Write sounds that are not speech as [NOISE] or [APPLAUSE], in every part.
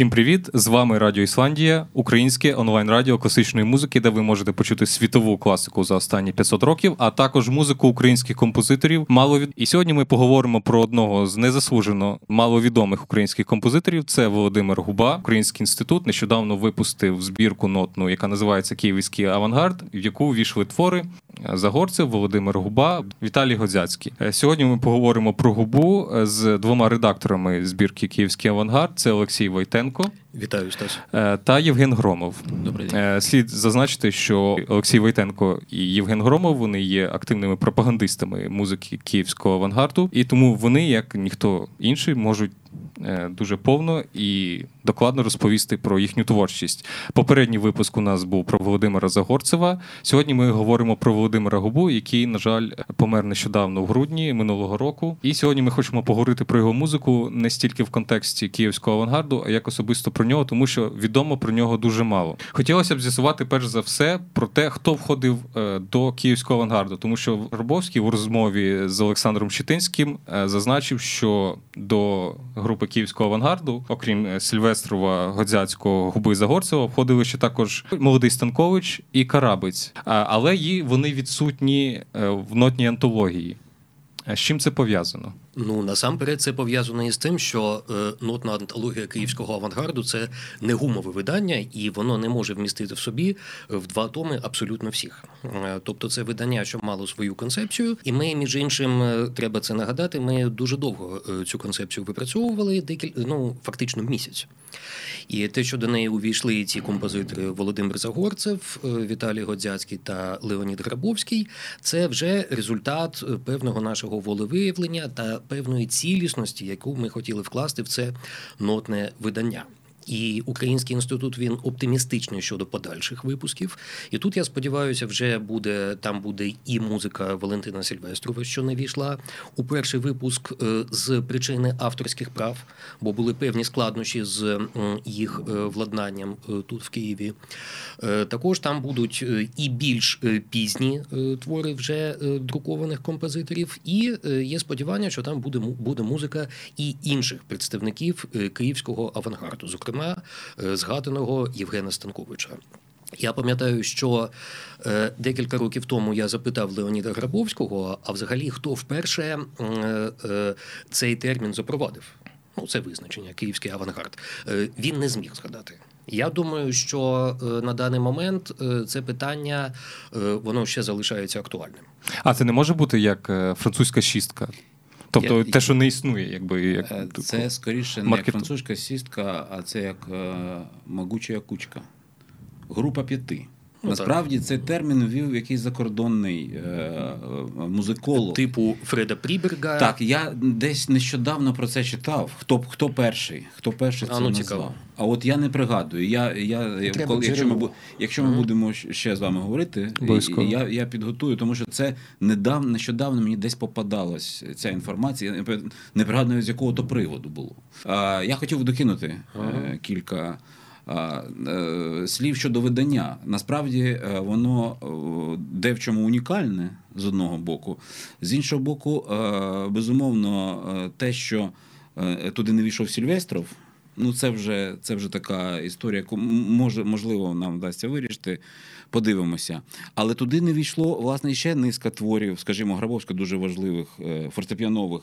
Всім привіт! З вами Радіо Ісландія, українське онлайн-радіо класичної музики, де ви можете почути світову класику за останні 500 років, а також музику українських композиторів. Маловід... І сьогодні ми поговоримо про одного з незаслужено маловідомих українських композиторів. Це Володимир Губа. Український інститут нещодавно випустив збірку нотну, яка називається Київський авангард, в яку війшли твори Загорцев, Володимир Губа, Віталій Годзяцький. Е, сьогодні ми поговоримо про губу е, з двома редакторами збірки Київський авангард. Це Олексій Войтенко. Вітаю Стас. Е, та Євген Громов. Добрий день. Слід зазначити, що Олексій Войтенко і Євген Громов вони є активними пропагандистами музики київського авангарду, і тому вони, як ніхто інший, можуть дуже повно і докладно розповісти про їхню творчість. Попередній випуск у нас був про Володимира Загорцева. Сьогодні ми говоримо про Володимира Губу, який, на жаль, помер нещодавно в грудні минулого року. І сьогодні ми хочемо поговорити про його музику не стільки в контексті київського авангарду, а як особисто про нього, тому що відомо про нього дуже мало. Хотілося б з'ясувати перш за все про те, хто входив е, до київського авангарду, тому що Горбовський у розмові з Олександром Щитинським е, зазначив, що до групи київського авангарду, окрім е, Сільве. Сильвестрова, Годзяцького, Губи Загорцева входили ще також молодий Станкович і Карабець, але вони відсутні в нотній антології. З чим це пов'язано? Ну насамперед це пов'язано із тим, що е, нотна антологія київського авангарду це не гумове видання, і воно не може вмістити в собі в два томи абсолютно всіх. Е, тобто, це видання, що мало свою концепцію, і ми, між іншим, е, треба це нагадати. Ми дуже довго е, цю концепцію випрацьовували декіль... ну, фактично місяць. І те, що до неї увійшли ці композитори Володимир Загорцев, е, Віталій Годзяцький та Леонід Грабовський, це вже результат певного нашого волевиявлення та певної цілісності, яку ми хотіли вкласти в це нотне видання. І Український інститут він оптимістичний щодо подальших випусків. І тут я сподіваюся, вже буде там буде і музика Валентина Сільвестрова, що не війшла у перший випуск е, з причини авторських прав, бо були певні складнощі з їх е, владнанням е, тут в Києві. Також там будуть і більш пізні твори вже друкованих композиторів, і є сподівання, що там буде буде музика і інших представників київського авангарду. Зокрема зокрема е, згаданого Євгена Станковича. Я пам'ятаю, що е, декілька років тому я запитав Леоніда Грабовського, а взагалі хто вперше е, цей термін запровадив? Ну, це визначення, київський авангард. Він не зміг згадати. Я думаю, що на даний момент це питання воно ще залишається актуальним. А це не може бути як французька шістка? Тобто я, те, що не існує, якби як е, це скоріше не як французька сістка, а це як е, могуча кучка. Група п'яти. Ну, Насправді так. цей термін ввів якийсь закордонний е, е, музиколог. Типу Фреда Пріберга. Так, я десь нещодавно про це читав. Хто хто перший? Хто перший це а, ну, назвав? А от я не пригадую. Я, я, коли, Якщо ми якщо ми будемо ще з вами говорити, я я підготую, тому що це недавно нещодавно мені десь попадалась ця інформація. Я не пригадую, з якого то приводу було. А, Я хотів докинути ага. Е, кілька. Е, слів щодо видання. Насправді е, воно е, де в чому унікальне з одного боку, з іншого боку, безумовно, те, що туди не війшов Сільвестров. Ну, це вже це вже така історія, яку може, можливо нам вдасться вирішити. Подивимося. Але туди не війшло власне ще низка творів, скажімо, Грабовська, дуже важливих фортепіанових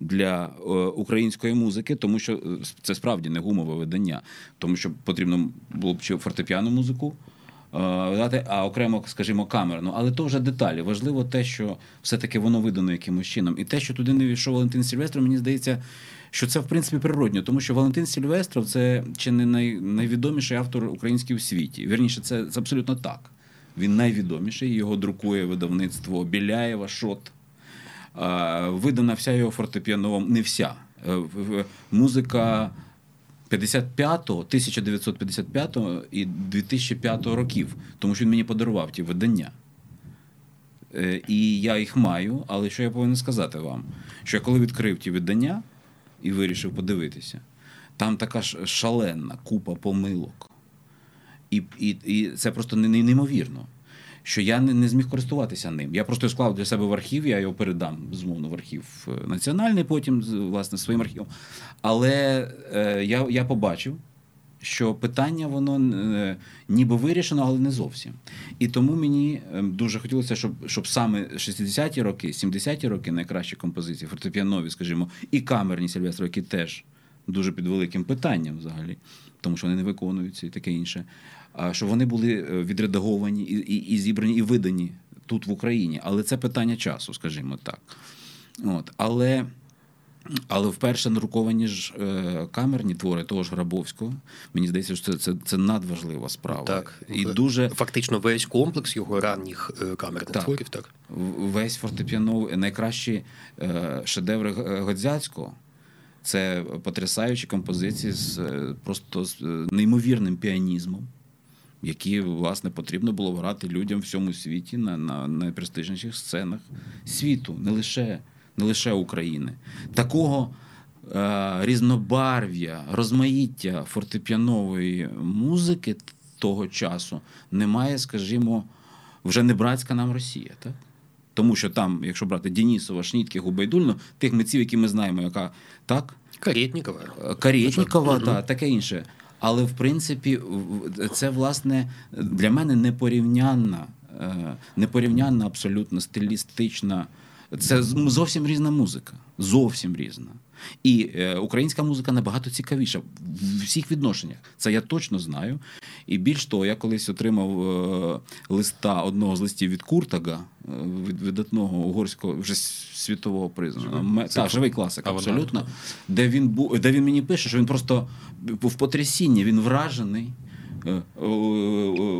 для е, української музики, тому що е, це справді не гумове видання, тому що потрібно було б чи фортепіану музику. Видати, а окремо, скажімо, камерну. Але то вже деталі. Важливо те, що все-таки воно видано якимось чином. І те, що туди не війшов Валентин Сільвестров, мені здається, що це в принципі природньо, тому що Валентин Сільвестров це чи не най, найвідоміший автор український у світі. Вірніше, це, це абсолютно так. Він найвідоміший. Його друкує видавництво Біляєва, Шот видана вся його фортепіанова, не вся е, музика 55-го, 1955 і 2005 років, тому що він мені подарував ті видання. Е, і я їх маю, але що я повинен сказати вам? Що я коли відкрив ті видання і вирішив подивитися, там така ж шалена купа помилок. І і, і це просто неймовірно що я не не зміг користуватися ним. Я просто склав для себе в архів, я його передам змовно в архів е, національний, потім власне своїм архівом. Але е, я, я побачив. що питання воно е, ніби вирішено, але не зовсім. І тому мені ем, дуже хотілося, щоб щоб саме 60-ті роки, 70-ті роки найкращі композиції, фортепіанові, скажімо, і камерні Сильвестро, які теж дуже під великим питанням взагалі, тому що вони не виконуються і таке інше. Щоб вони були е, відредаговані і, і, і зібрані, і видані тут в Україні. Але це питання часу, скажімо так. От. Але але вперше надруковані ж е, камерні твори того ж Грабовського. Мені здається, що це це, це надважлива справа. Так. І дуже... Фактично весь комплекс його ранніх е, камерних так. творів. Так. Весь фортепіано, найкращі шедеври Годзяцького. Це потрясаючі композиції з просто з неймовірним піанізмом, які, власне, потрібно було грати людям в всьому світі на на найпрестижніших сценах світу, не лише не лише України. Такого е, різнобарв'я, розмаїття фортепіанової музики того часу немає, скажімо, вже не братська нам Росія. так? Тому що там, якщо брати Денісова, Шнітки, Губайдульну, тих митців, які ми знаємо, яка так? Карєтнікова. Е, Карєтнікова, так, таке інше. Але в принципі, це власне для мене непорівнянна, е, непорівнянна абсолютно стилістична. Це зовсім різна музика. Зовсім різна. І е, українська музика набагато цікавіша в всіх відношеннях. Це я точно знаю. І більш того, я колись отримав е, листа одного з листів від Куртага, е, від видатного угорського вже світового признаного. Так, живий класик, абсолютно. Де він був, де він мені пише, що він просто в потрясінні, він вражений. Е, е,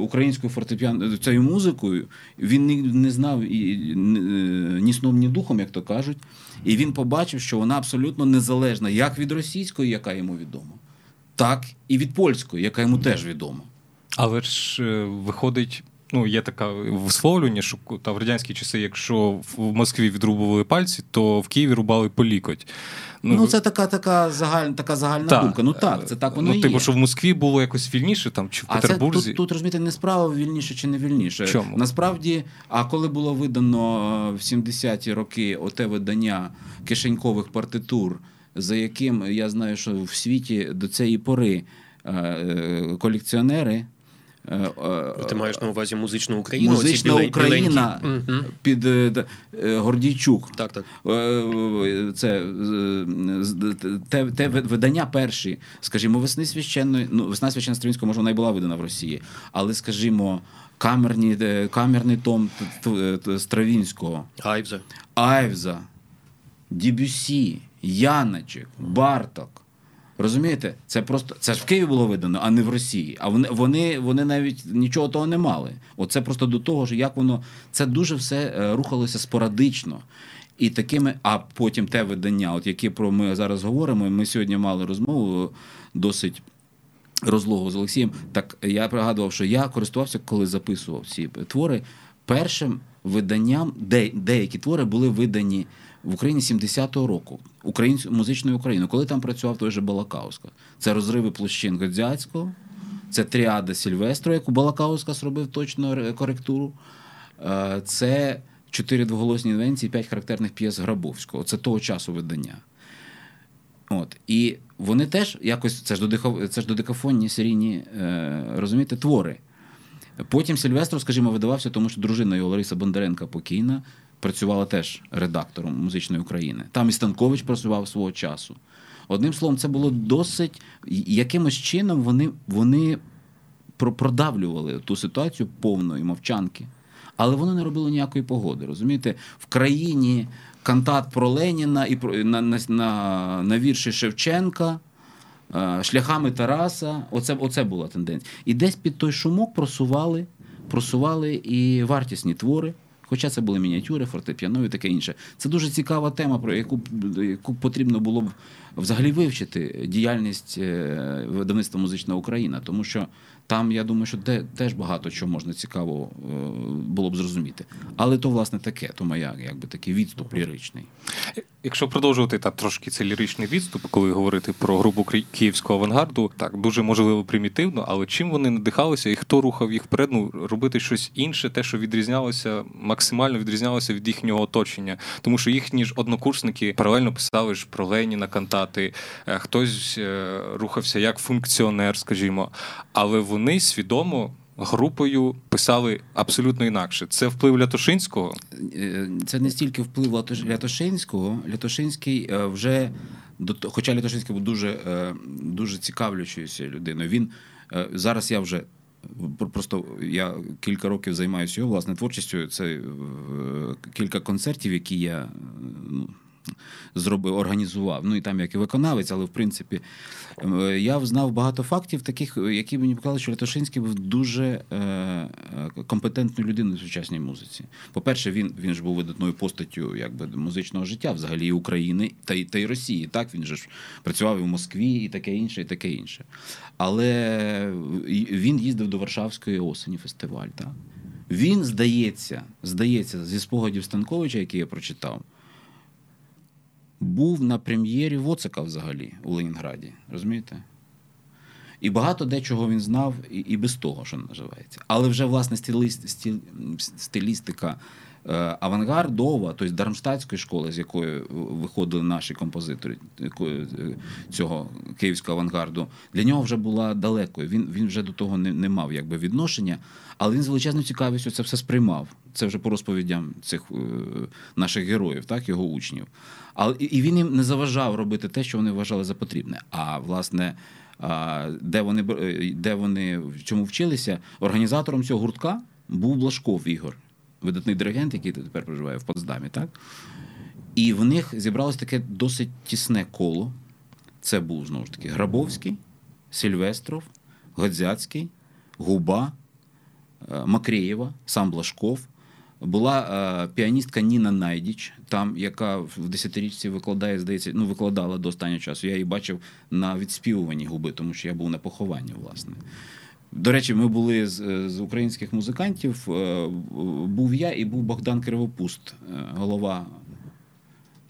українською фортепіано цією музикою, він не знав і ні сном, ні духом, як то кажуть. І він побачив, що вона абсолютно незалежна як від російської, яка йому відома, так і від польської, яка йому теж відома. Але ж е, виходить. Ну, є таке висловлювання, що та в радянські часи, якщо в Москві відрубували пальці, то в Києві рубали по лікоть. Ну, ну це така така загальна така загальна та, думка. Ну так, це так воно ну, і типу, що в Москві було якось вільніше, там чи в а Петербурзі. Це, тут, тут розумієте, не справа вільніше чи не вільніше. Чому? Насправді, а коли було видано в 70-ті роки оте видання кишенькових партитур, за яким я знаю, що в світі до цієї пори е, е, колекціонери. Е, е, Ти маєш на увазі музичну Україну? Музична Оці Україна біленькі. під е, Гордійчук. Так, так. Це те, те видання перші, скажімо, весни священної, ну, весна священна Стрінського, може, вона й була видана в Росії, але, скажімо, камерні, камерний том Стравінського. Айвза. Айвза, Дібюсі, Яночек, Барток. Розумієте, це просто це ж в Києві було видано, а не в Росії. А вони вони вони навіть нічого того не мали. Оце просто до того, що як воно це дуже все е, рухалося спорадично. І такими, а потім те видання, от яке про ми зараз говоримо. Ми сьогодні мали розмову досить розлогу з Олексієм. Так я пригадував, що я користувався, коли записував ці твори. Першим виданням, де деякі твори були видані в Україні 70-го року українською музичною Україною, коли там працював той же Балакаускас. Це розриви площин Годзяцького, це тріада Сільвестру, яку Балакаускас робив точно коректуру. Е, це чотири двоголосні інвенції, п'ять характерних п'єс Грабовського. Це того часу видання. От. І вони теж якось це ж додихов, це ж додикафонні серійні е, розумієте, твори. Потім Сильвестров, скажімо, видавався, тому що дружина його Лариса Бондаренка покійна працювала теж редактором музичної України. Там і Станкович працював свого часу. Одним словом, це було досить якимось чином вони вони продавлювали ту ситуацію повної мовчанки, але воно не робило ніякої погоди. Розумієте, в країні кантат про Леніна і про на, на, на, на вірші Шевченка. Шляхами Тараса, оце оце була тенденція. І десь під той шумок просували просували і вартісні твори. Хоча це були мініатюри, фортепіано і таке інше. Це дуже цікава тема, про яку яку потрібно було б взагалі вивчити діяльність е, видавництва музична Україна, тому що там, я думаю, що де, теж багато чого можна цікаво е, було б зрозуміти. Але то, власне, таке, то моя якби такий відступ ліричний. Якщо продовжувати та трошки цей ліричний відступ, коли говорити про групу київського авангарду, так дуже можливо примітивно, але чим вони надихалися і хто рухав їх вперед, ну робити щось інше, те, що відрізнялося, максимально відрізнялося від їхнього оточення, тому що їхні ж однокурсники паралельно писали ж про Леніна, Канта писати, хтось рухався як функціонер, скажімо, але вони свідомо групою писали абсолютно інакше. Це вплив Лятошинського? Е, це не стільки вплив Лятошинського. Лятошинський е, вже хоча Лятошинський був дуже е, дуже цікавлячою людиною. Він зараз я вже. Просто я кілька років займаюся його власне творчістю. Це кілька концертів, які я ну, зробив, організував. Ну і там як і виконавець, але в принципі я знав багато фактів, таких, які мені показали, що Лятошинський був дуже е, е, компетентною людиною в сучасній музиці. По-перше, він він ж був видатною постаттю якби, музичного життя взагалі України та й та й Росії. Так, він же ж працював і в Москві, і таке інше, і таке інше. Але він їздив до Варшавської осені фестиваль. Так? Він здається, здається, зі спогадів Станковича, який я прочитав був на прем'єрі Воцика взагалі у Ленінграді. Розумієте? І багато дечого він знав і і без того, що називається. Але вже власне стиліст, стиль, стилістика е, авангардова, тобто Дармштадтської школи, з якої виходили наші композитори е, цього київського авангарду, для нього вже була далекою. Він він вже до того не не мав якби відношення, але він з величезною цікавістю це все сприймав. Це вже по розповідям цих е, наших героїв, так його учнів. Але і він їм не заважав робити те, що вони вважали за потрібне. А власне, де вони е, де вони в чому вчилися, організатором цього гуртка був Блашков Ігор, видатний диригент, який тепер проживає в Потсдамі, так? І в них зібралось таке досить тісне коло. Це був знову ж таки Грабовський, Сільвестров, Годзяцький, Губа, е, Макреєва, сам Блашков. Була е, піаністка Ніна Найдіч, там, яка в десятирічці викладає, здається, ну викладала до останнього часу. Я її бачив на відспівуванні губи, тому що я був на похованні, власне. До речі, ми були з з українських музикантів. Е, був я і був Богдан Кривопуст, е, голова.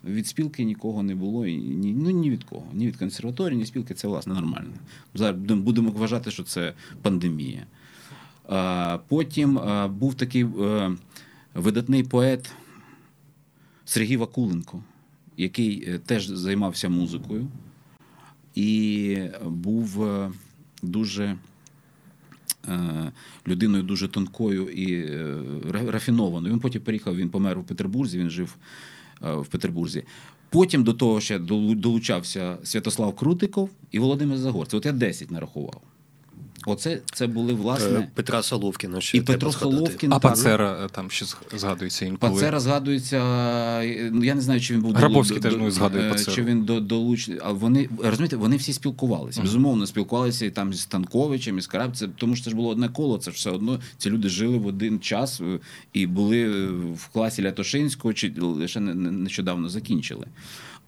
Від спілки нікого не було, і ні, ну ні від кого. Ні від консерваторії, ні спілки це власне нормально. Зараз будемо вважати, що це пандемія. Потім був такий видатний поет Сергій Вакуленко, який е, теж займався музикою і був е, дуже е, людиною дуже тонкою і рафінованою. Він потім переїхав, він помер у Петербурзі, він жив в Петербурзі. Потім до того ще долучався Святослав Крутиков і Володимир Загорцев. От я 10 нарахував. Оце це були власне е, Петра Соловкіна. Ще і Петро Соловкін. А Пацера е, там ще згадується інколи. Пацера згадується. Ну я не знаю, чи він був Грабовський теж ну, згадує е, Пацеру. Чи він до долучений. А вони розумієте, вони всі спілкувалися. Безумовно, спілкувалися і там зі Станковичем, і з Карабцем, тому що це ж було одне коло. Це ж все одно ці люди жили в один час і були в класі Лятошинського, чи лише нещодавно закінчили.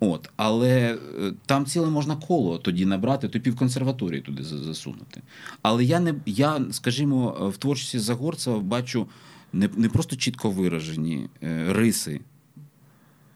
От, Але е, там ціле можна коло тоді набрати, то півконсерваторії туди засунути. Але я не я, скажімо, в творчості Загорцева бачу не не просто чітко виражені е, риси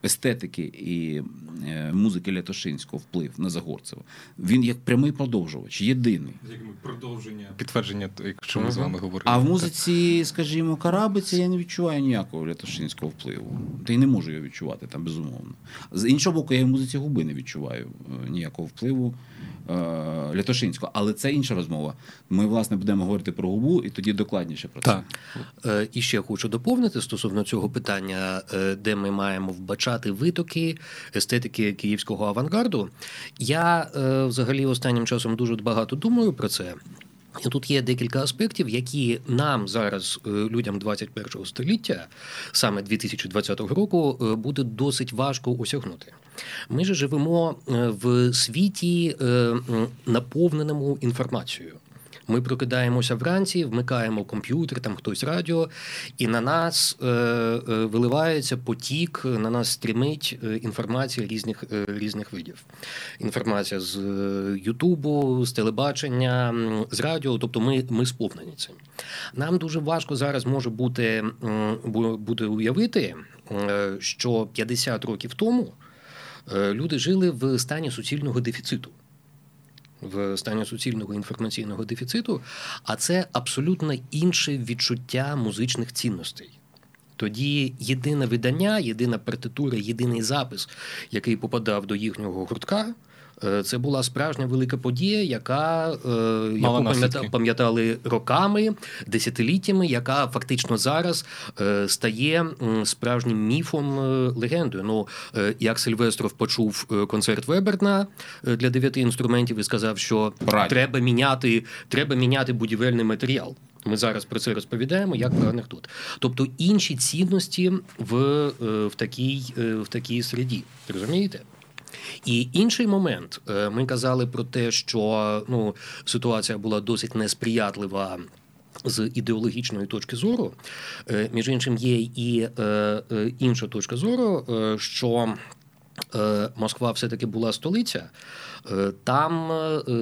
естетики і е, музики Лятошинського вплив на Загорцева. Він як прямий продовжувач, єдиний. Як продовження підтвердження, якщо ми з вами говоримо. А в музиці, скажімо, Карабиці я не відчуваю ніякого Лятошинського впливу. Та й не можу його відчувати там, безумовно. З іншого боку, я в музиці губи не відчуваю е, ніякого впливу. Е, Лятошинського, але це інша розмова. Ми, власне, будемо говорити про губу і тоді докладніше про це. Так. І ще хочу доповнити стосовно цього питання, де ми маємо вбачати вивчати витоки естетики київського авангарду. Я е, взагалі останнім часом дуже багато думаю про це. І Тут є декілька аспектів, які нам зараз, е, людям 21 століття, саме 2020 року, е, буде досить важко осягнути. Ми ж живемо в світі, наповненому інформацією. Ми прокидаємося вранці, вмикаємо комп'ютер, там хтось радіо, і на нас е, е, виливається потік, на нас стрімить е, інформація різних е, різних видів. Інформація з е, Ютубу, з телебачення, з радіо, тобто ми ми сповнені цим. Нам дуже важко зараз може бути, бути уявити, що 50 років тому люди жили в стані суцільного дефіциту в стані суцільного інформаційного дефіциту, а це абсолютно інше відчуття музичних цінностей. Тоді єдине видання, єдина партитура, єдиний запис, який попадав до їхнього гуртка, це була справжня велика подія, яка е, яку пам'ятали роками, десятиліттями, яка фактично зараз е, стає справжнім міфом легендою. Ну як Сильвестров почув концерт Веберна для дев'яти інструментів і сказав, що Правильно. треба міняти, треба міняти будівельний матеріал. Ми зараз про це розповідаємо як про анекдот. Тобто інші цінності в в, такій в такій середі. Розумієте? І інший момент е, ми казали про те, що ну ситуація була досить несприятлива. З ідеологічної точки зору, е, між іншим, є і е, інша точка зору, що Москва все-таки була столиця, там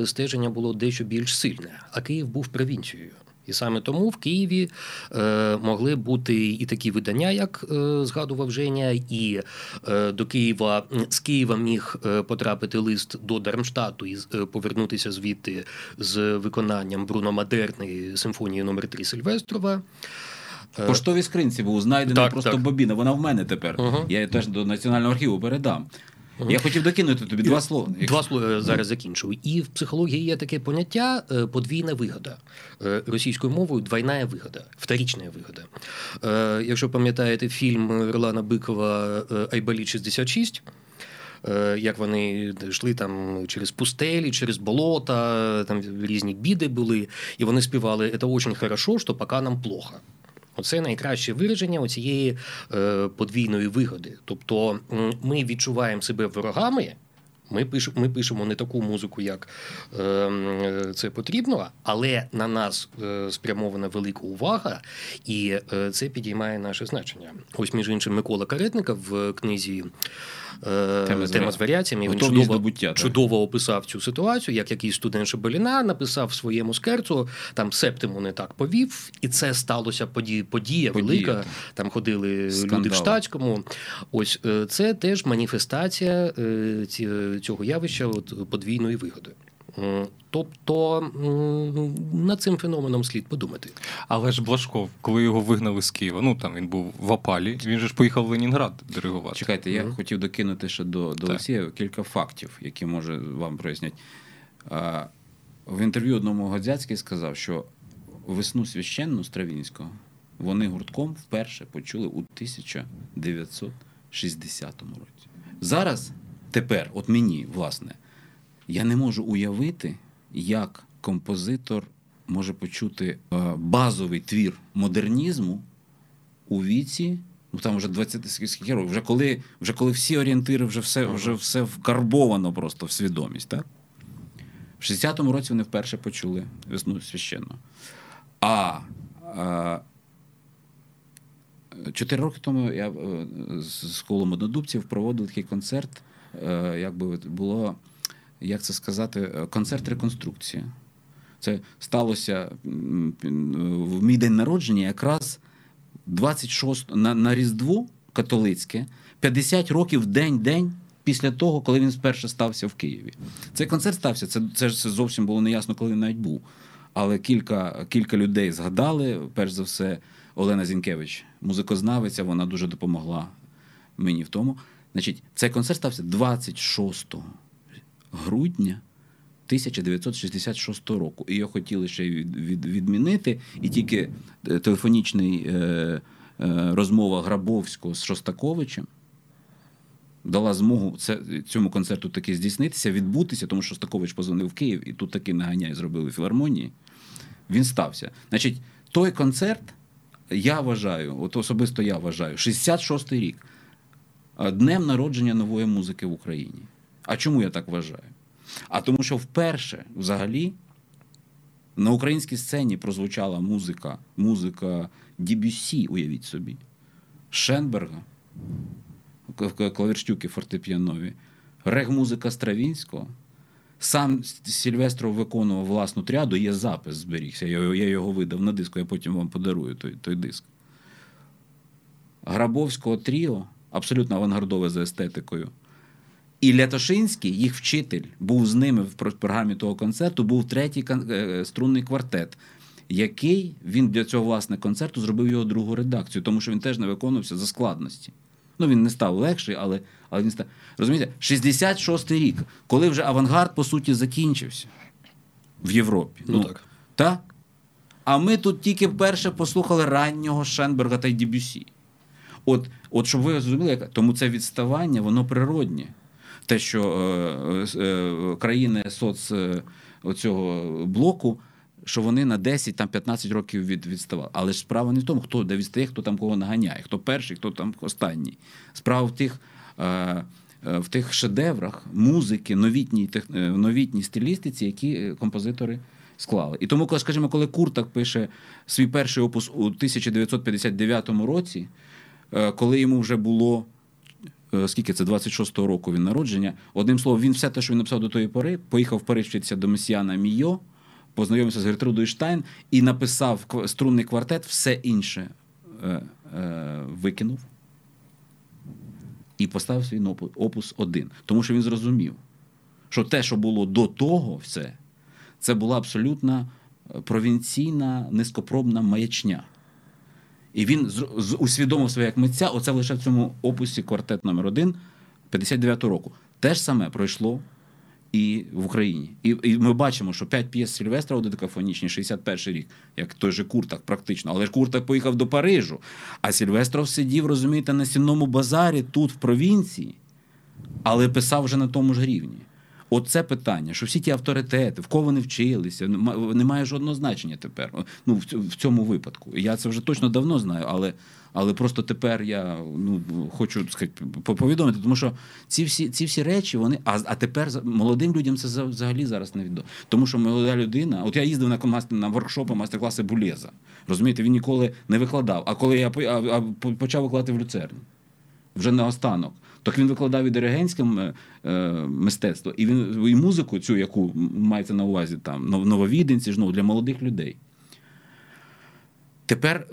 стеження було дещо більш сильне, а Київ був провінцією. І саме тому в Києві е, могли бути і такі видання, як е, згадував Женя, і е, до Києва з Києва міг е, потрапити лист до Дармштату і е, повернутися звідти з виконанням Бруно Мадерни симфонії номер 3 Сильвестрова. В поштовій скринці був знайдена просто так. бобіна. Вона в мене тепер. Угу. Я її теж до національного архіву передам. Я хотів докинути тобі два слова. Два слова е, зараз закінчую. І в психології є таке поняття е, подвійна вигода. Е, російською мовою двойна вигода, вторічна вигода. Якщо пам'ятаєте фільм Ролана Бикова Айбалі 66. Як вони йшли там через пустелі, через болота, там різні біди були, і вони співали «Це дуже хорошо, що поки нам плохо. Оце найкраще вираження цієї е, подвійної вигоди. Тобто ми відчуваємо себе ворогами. Ми пишемо, ми пишемо не таку музику, як е, це потрібно, але на нас е, спрямована велика увага, і е, це підіймає наше значення. Ось між іншим, Микола Каретника в книзі Е, тема з, тема з варіаціями. Він чудово, буття, чудово описав цю ситуацію, як якийсь студент Шебеліна написав своєму скерцу, там септиму не так повів, і це сталося подія, подія, подія велика. Подія. Там ходили Скандали. люди в штатському. Ось е, це теж маніфестація е, цього явища от, подвійної вигоди. Тобто над цим феноменом слід подумати. Але ж Блашков, коли його вигнали з Києва, ну там він був в опалі, він же ж поїхав в Ленінград диригувати. Чекайте, я mm-hmm. хотів докинути ще до до Олексія кілька фактів, які може вам прояснять. В інтерв'ю одному Годзяцький сказав, що весну священну Стравінського вони гуртком вперше почули у 1960 році. Зараз, тепер, от мені, власне. Я не можу уявити, як композитор може почути е, базовий твір модернізму у віці. Ну там вже 20 скільки років, вже коли вже коли всі орієнтири, вже все вже все вкарбовано просто в свідомість. так? В 60-му році вони вперше почули весну священну. А чотири роки тому я е, з колом однодубців проводив такий концерт. Е, якби було як це сказати, е, концерт реконструкції. Це сталося в мій день народження, якраз 26 на на Різдво католицьке, 50 років день-день після того, коли він вперше стався в Києві. Цей концерт стався. Це це, це зовсім було неясно, коли він навіть був. Але кілька кілька людей згадали. Перш за все, Олена Зінкевич, музикознавиця, вона дуже допомогла мені в тому. Значить, цей концерт стався 26 грудня 1966 року. І його хотіли ще від, від, відмінити, і тільки е, телефонічний е, е, розмова Грабовського з Шостаковичем. Дала змогу це, цьому концерту таки здійснитися, відбутися, тому що Шостакович позвонив в Київ і тут таки наганяй зробили філармонії. Він стався. Значить, той концерт, я вважаю, от особисто я вважаю, 66-й рік, днем народження нової музики в Україні. А чому я так вважаю? А тому, що вперше взагалі на українській сцені прозвучала музика, музика Дібюсі, уявіть собі, Шенберга, клавірштюки фортепіанові, рег-музика Стравінського. Сам Сільвестров виконував власну тряду, є запис зберігся. Я я його видав на диску, я потім вам подарую той той диск. Грабовського тріо, абсолютно авангардове за естетикою. І Лятошинський, їх вчитель, був з ними в програмі того концерту, був третій е, струнний квартет, який він для цього власне концерту зробив його другу редакцію, тому що він теж не виконувався за складності. Ну він не став легший, але але він став. Розумієте, 66-й рік, коли вже авангард, по суті, закінчився в Європі. Ну, ну так. Та? А ми тут тільки вперше послухали раннього Шенберга та Дібюсі. От, от щоб ви зрозуміли, тому це відставання, воно природнє. Те, що е, е, країни соц е, цього блоку, що вони на 10 там 15 років від, відставали. Але ж справа не в тому, хто де відстає, хто там кого наганяє, хто перший, хто там останній. Справа в тих. Е, в тих шедеврах музики, новітній тех, новітній стилістиці, які композитори склали. І тому, коли, скажімо, коли Куртак пише свій перший опус у 1959 році, коли йому вже було. Е, скільки це 26-го року він народження? Одним словом, він все те, що він написав до тої пори, поїхав в до Месіана Мійо, познайомився з Гертрудою Штайн і написав струнний квартет, все інше е, е, викинув і поставив свій опус один. Тому що він зрозумів, що те, що було до того, все, це була абсолютна е, провінційна низькопробна маячня. І він усвідомив себе як митця, оце лише в цьому опусі квартет номер 1 59 року. Те ж саме пройшло і в Україні. І і ми бачимо, що п'ять п'єс Сільвестра у декафонічні, 61 рік, як той же Куртак, практично. Але ж Куртак поїхав до Парижу. А Сільвестров сидів, розумієте, на сінному базарі тут, в провінції, але писав вже на тому ж рівні. Оце питання, що всі ті авторитети, в кого вони вчилися, не має жодного значення тепер. Ну, в цьому випадку. Я це вже точно давно знаю, але але просто тепер я ну, хочу сказати, повідомити, тому що ці всі ці всі речі, вони. А а тепер молодим людям це взагалі зараз не відомо. Тому що молода людина, от я їздив на на воркшопи, мастер-класи Булеза. Розумієте, він ніколи не викладав. А коли я а, а, почав викладати в люцерні, вже наостанок. Так він викладав і диригентське е, мистецтво, і він і музику, цю, яку мається на увазі там нововіденці, ну, для молодих людей. Тепер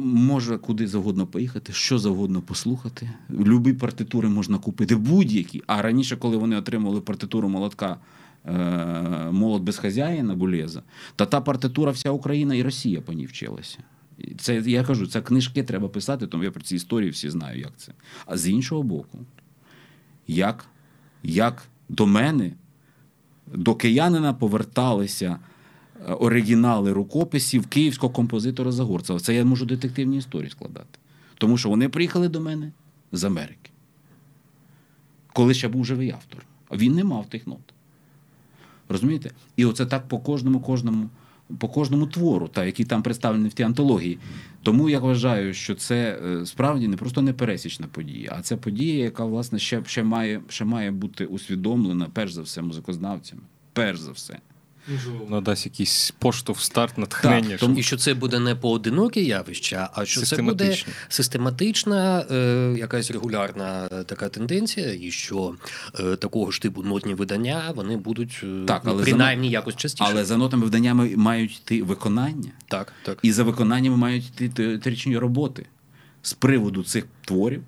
може куди завгодно поїхати, що завгодно послухати. Любі партитури можна купити, будь-які. А раніше, коли вони отримували партитуру молотка е, молот без хазяїна Булеза, та та партитура вся Україна і Росія по ній вчилася. Це я кажу, це книжки треба писати, тому я про ці історії всі знаю, як це. А з іншого боку, як, як до мене, до киянина поверталися е, оригінали рукописів київського композитора Загорцева. Це я можу детективні історії складати. Тому що вони приїхали до мене з Америки. Коли ще був живий автор. А він не мав тих нот. Розумієте? І оце так по кожному, кожному по кожному твору, та який там представлений в тій антології. Тому я вважаю, що це е, справді не просто не пересічна подія, а це подія, яка власне ще ще має ще має бути усвідомлена, перш за все, музикознавцями. Перш за все. Надасть якийсь поштовх, старт, натхнення. Так, тому... І що це буде не поодиноке явище, а що це буде систематична, е, якась регулярна така тенденція, і що е, такого ж типу нотні видання вони будуть е, так, але принаймні за... якось частіше. Але за нотами виданнями мають йти виконання. Так, так. І за виконаннями мають йти теоретичні роботи з приводу цих творів.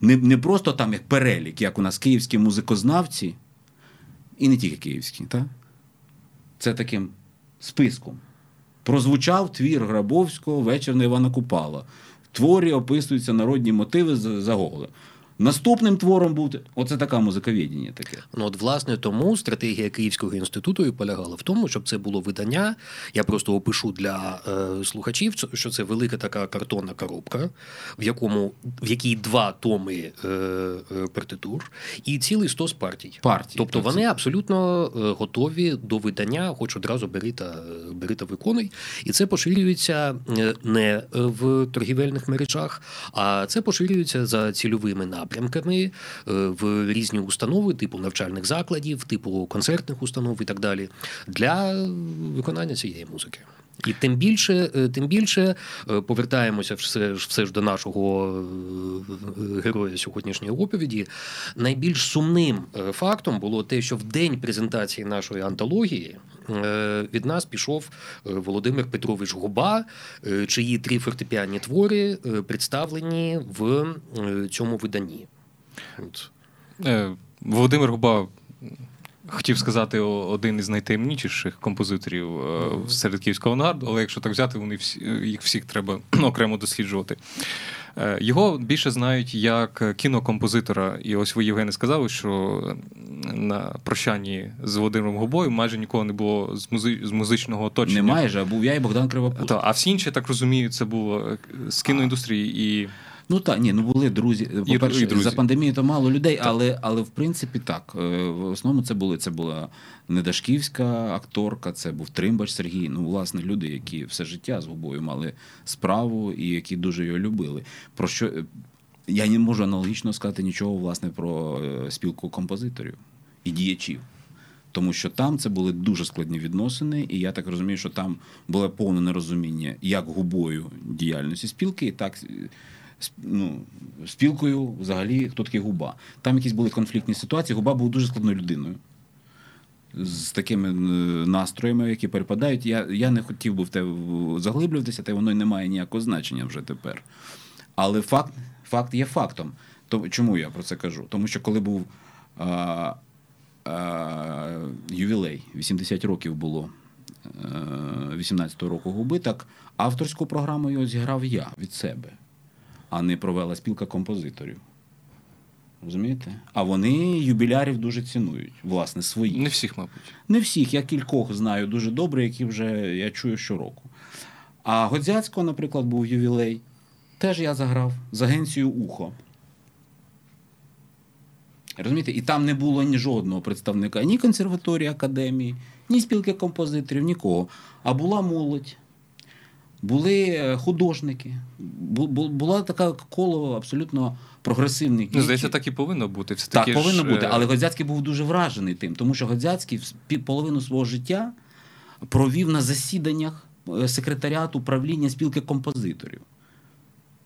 Не, Не просто там як перелік, як у нас київські музикознавці, і не тільки київські, так? Це таким списком. Прозвучав твір Грабовського вечір на Івана Купала. В творі описуються народні мотиви за Гоголем. Наступним твором буде оце така музиковідіння таке. Ну от власне тому стратегія Київського інституту і полягала в тому, щоб це було видання. Я просто опишу для е, слухачів, що це велика така картонна коробка, в якому в якій два томи е, е, партитур і цілий стос партій. партій тобто так, вони це... абсолютно е, готові до видання, хоч одразу бери та бери та виконуй. І це поширюється е, не в торгівельних мережах, а це поширюється за цільовими напрямками напрямками е, в різні установи, типу навчальних закладів, типу концертних установ і так далі, для виконання цієї музики. І тим більше, е, тим більше е, повертаємося все все ж до нашого героя сьогоднішньої оповіді. Найбільш сумним фактом було те, що в день презентації нашої антології від нас пішов Володимир Петрович Губа, чиї три фортепіанні твори представлені в цьому виданні. Володимир Губа хотів сказати один із найтаємнічіших композиторів серед київського авангарду, але якщо так взяти, вони всі їх всіх треба [CLEARS THROAT] окремо досліджувати. Е, його більше знають як кінокомпозитора. І ось ви, Євгене, сказали, що на прощанні з Володимиром Губою майже нікого не було з музи... з музичного оточення. Не майже, а був я і Богдан Кривопуст. А всі інші, так розумію, це було з кіноіндустрії і. Ну так, ні, ну були друзі. По-перше, і, друзі. за пандемію то мало людей, але але в принципі так. Е, в основному це були це була Недашківська акторка, це був Тримбач Сергій. Ну, власне, люди, які все життя з губою мали справу і які дуже його любили. Про що я не можу аналогічно сказати нічого власне про е, спілку композиторів і діячів. Тому що там це були дуже складні відносини, і я так розумію, що там було повне нерозуміння як губою діяльності спілки, так ну, спілкою взагалі хто такий губа. Там якісь були конфліктні ситуації. Губа був дуже складною людиною. З такими е, настроями, які перепадають, я я не хотів би в те заглиблюватися, та воно й не має ніякого значення вже тепер. Але факт факт є фактом. То, Чому я про це кажу? Тому що коли був а, а, ювілей, 80 років було 18-го е, року губи, так авторську програму його зіграв я від себе а не провела спілка композиторів. Розумієте? А вони юбілярів дуже цінують, власне, свої. Не всіх, мабуть. Не всіх. Я кількох знаю дуже добре, які вже я чую щороку. А Годзяцького, наприклад, був ювілей. Теж я заграв з агенцією Ухо. Розумієте? І там не було ні жодного представника ні консерваторії академії, ні спілки композиторів, нікого. А була молодь були е, художники, була така коло абсолютно прогресивних Ну, Здається, так і повинно бути. Все так, повинно ж... бути. Е, але Годзяцький був дуже вражений тим, тому що Годзяцький половину свого життя провів на засіданнях е, секретаріату управління спілки композиторів.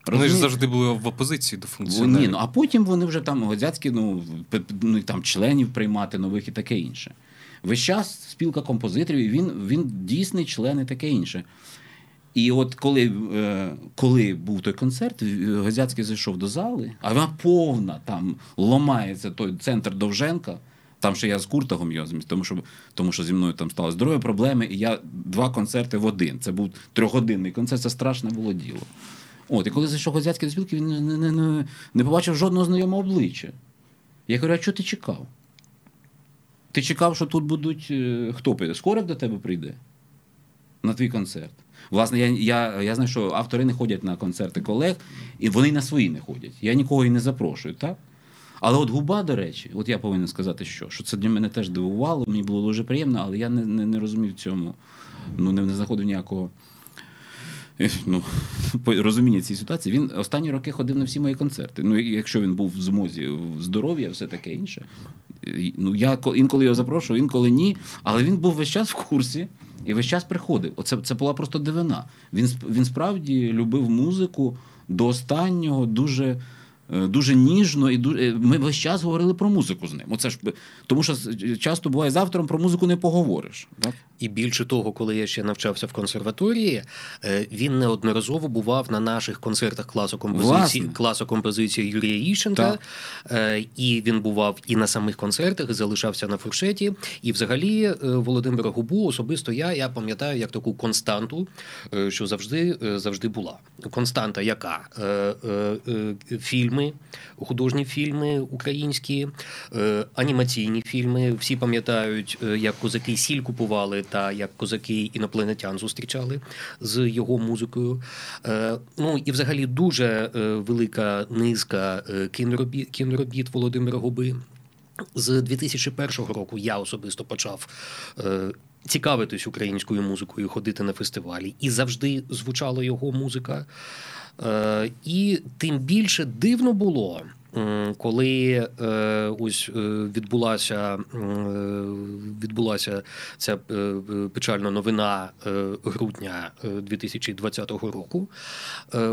Вони ж завжди були в опозиції до функціонерів. Ні, ну а потім вони вже там Годзяцькі, ну, ну там членів приймати нових і таке інше. Весь час спілка композиторів, він він дійсний член і таке інше. І от коли е, коли був той концерт, Газяцький зайшов до зали, а вона повна там ломається той центр Довженка. Там ще я з Куртагом його тому що тому що зі мною там стали здоров'я проблеми, і я два концерти в один. Це був трьохгодинний концерт, це страшне було діло. От, і коли зайшов Газяцький до спілки, він не не, не, не побачив жодного знайомого обличчя. Я кажу, а чого ти чекав? Ти чекав, що тут будуть е, хто? Скорик до тебе прийде на твій концерт. Власне, я я, я знаю, що автори не ходять на концерти колег, і вони на свої не ходять. Я нікого і не запрошую, так? Але от губа, до речі, от я повинен сказати, що що це для мене теж дивувало, мені було дуже приємно, але я не не, не розумів цьому, ну не, не знаходив ніякого ну, [LAUGHS] розуміння цієї ситуації. Він останні роки ходив на всі мої концерти. Ну, якщо він був в змозі здоров'я, все таке інше. Ну, Я інколи його запрошую, інколи ні. Але він був весь час в курсі. І весь час приходив. Оце це була просто дивина. Він він справді любив музику до останнього, дуже Е, дуже ніжно і дуже ми весь час говорили про музику з ним. Оце ж тому, що часто буває з автором про музику не поговориш. Так? І більше того, коли я ще навчався в консерваторії, е, він неодноразово бував на наших концертах класу композиції класу композиції Юрія Іщенка. Так. Е, і він бував і на самих концертах, і залишався на фуршеті. І, взагалі, Володимира Губу особисто я я пам'ятаю як таку константу, що завжди завжди була. Константа, яка фільми, художні фільми українські, е, анімаційні фільми. Всі пам'ятають, е, як козаки сіль купували та як козаки інопланетян зустрічали з його музикою. Е, ну і взагалі дуже велика низка кіноробіт, кіноробіт Володимира Губи. З 2001 року я особисто почав е, цікавитись українською музикою, ходити на фестивалі, і завжди звучала його музика. Е, і тим більше дивно було. Коли е, ось е, відбулася е, відбулася ця е, печальна новина грудня 2020 року,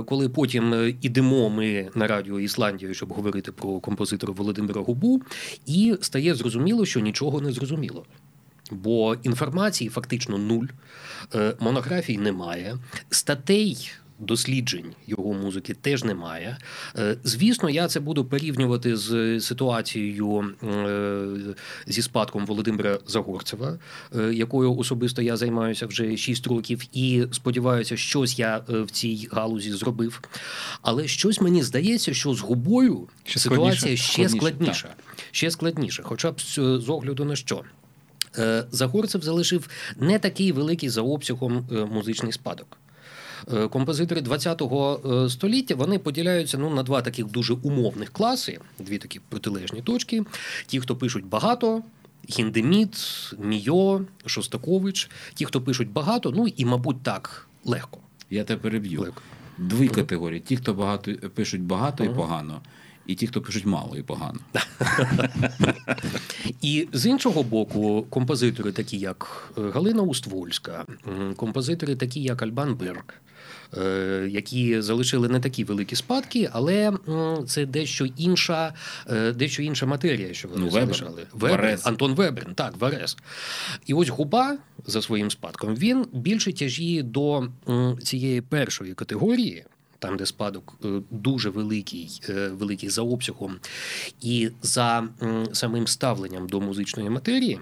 коли потім ідемо ми на радіо Ісландії, щоб говорити про композитора Володимира Губу, і стає зрозуміло, що нічого не зрозуміло. Бо інформації фактично нуль, монографій немає, статей досліджень його музики теж немає. Е, звісно, я це буду порівнювати з ситуацією е, зі спадком Володимира Загорцева, е, якою особисто я займаюся вже 6 років, і сподіваюся, щось я в цій галузі зробив. Але щось мені здається, що з губою ще ситуація ще складніша. Ще складніше, хоча б з огляду на що. Загорцев залишив не такий великий за обсягом музичний спадок. Е, композитори ХХ е, століття вони поділяються ну, на два таких дуже умовних класи, дві такі протилежні точки. Ті, хто пишуть багато. Гіндеміт, Мійо, Шостакович, ті, хто пишуть багато, ну і, мабуть, так легко. Я тебе переб'ю. Легко. Дві категорії: ті, хто багато пишуть багато і погано, і ті, хто пишуть мало і погано. [LAUGHS] І з іншого боку, композитори, такі як Галина Уствольська, композитори, такі як Альбан Берг, Е, які залишили не такі великі спадки, але це дещо інша, е, дещо інша матерія, що вони ну, залишали. Вебер, Вебер, Антон Вебер, так, Варес. І ось губа за своїм спадком він більше тяжіє до цієї першої категорії. Там, де спадок е, дуже великий, великий за обсягом і за самим ставленням до музичної матерії,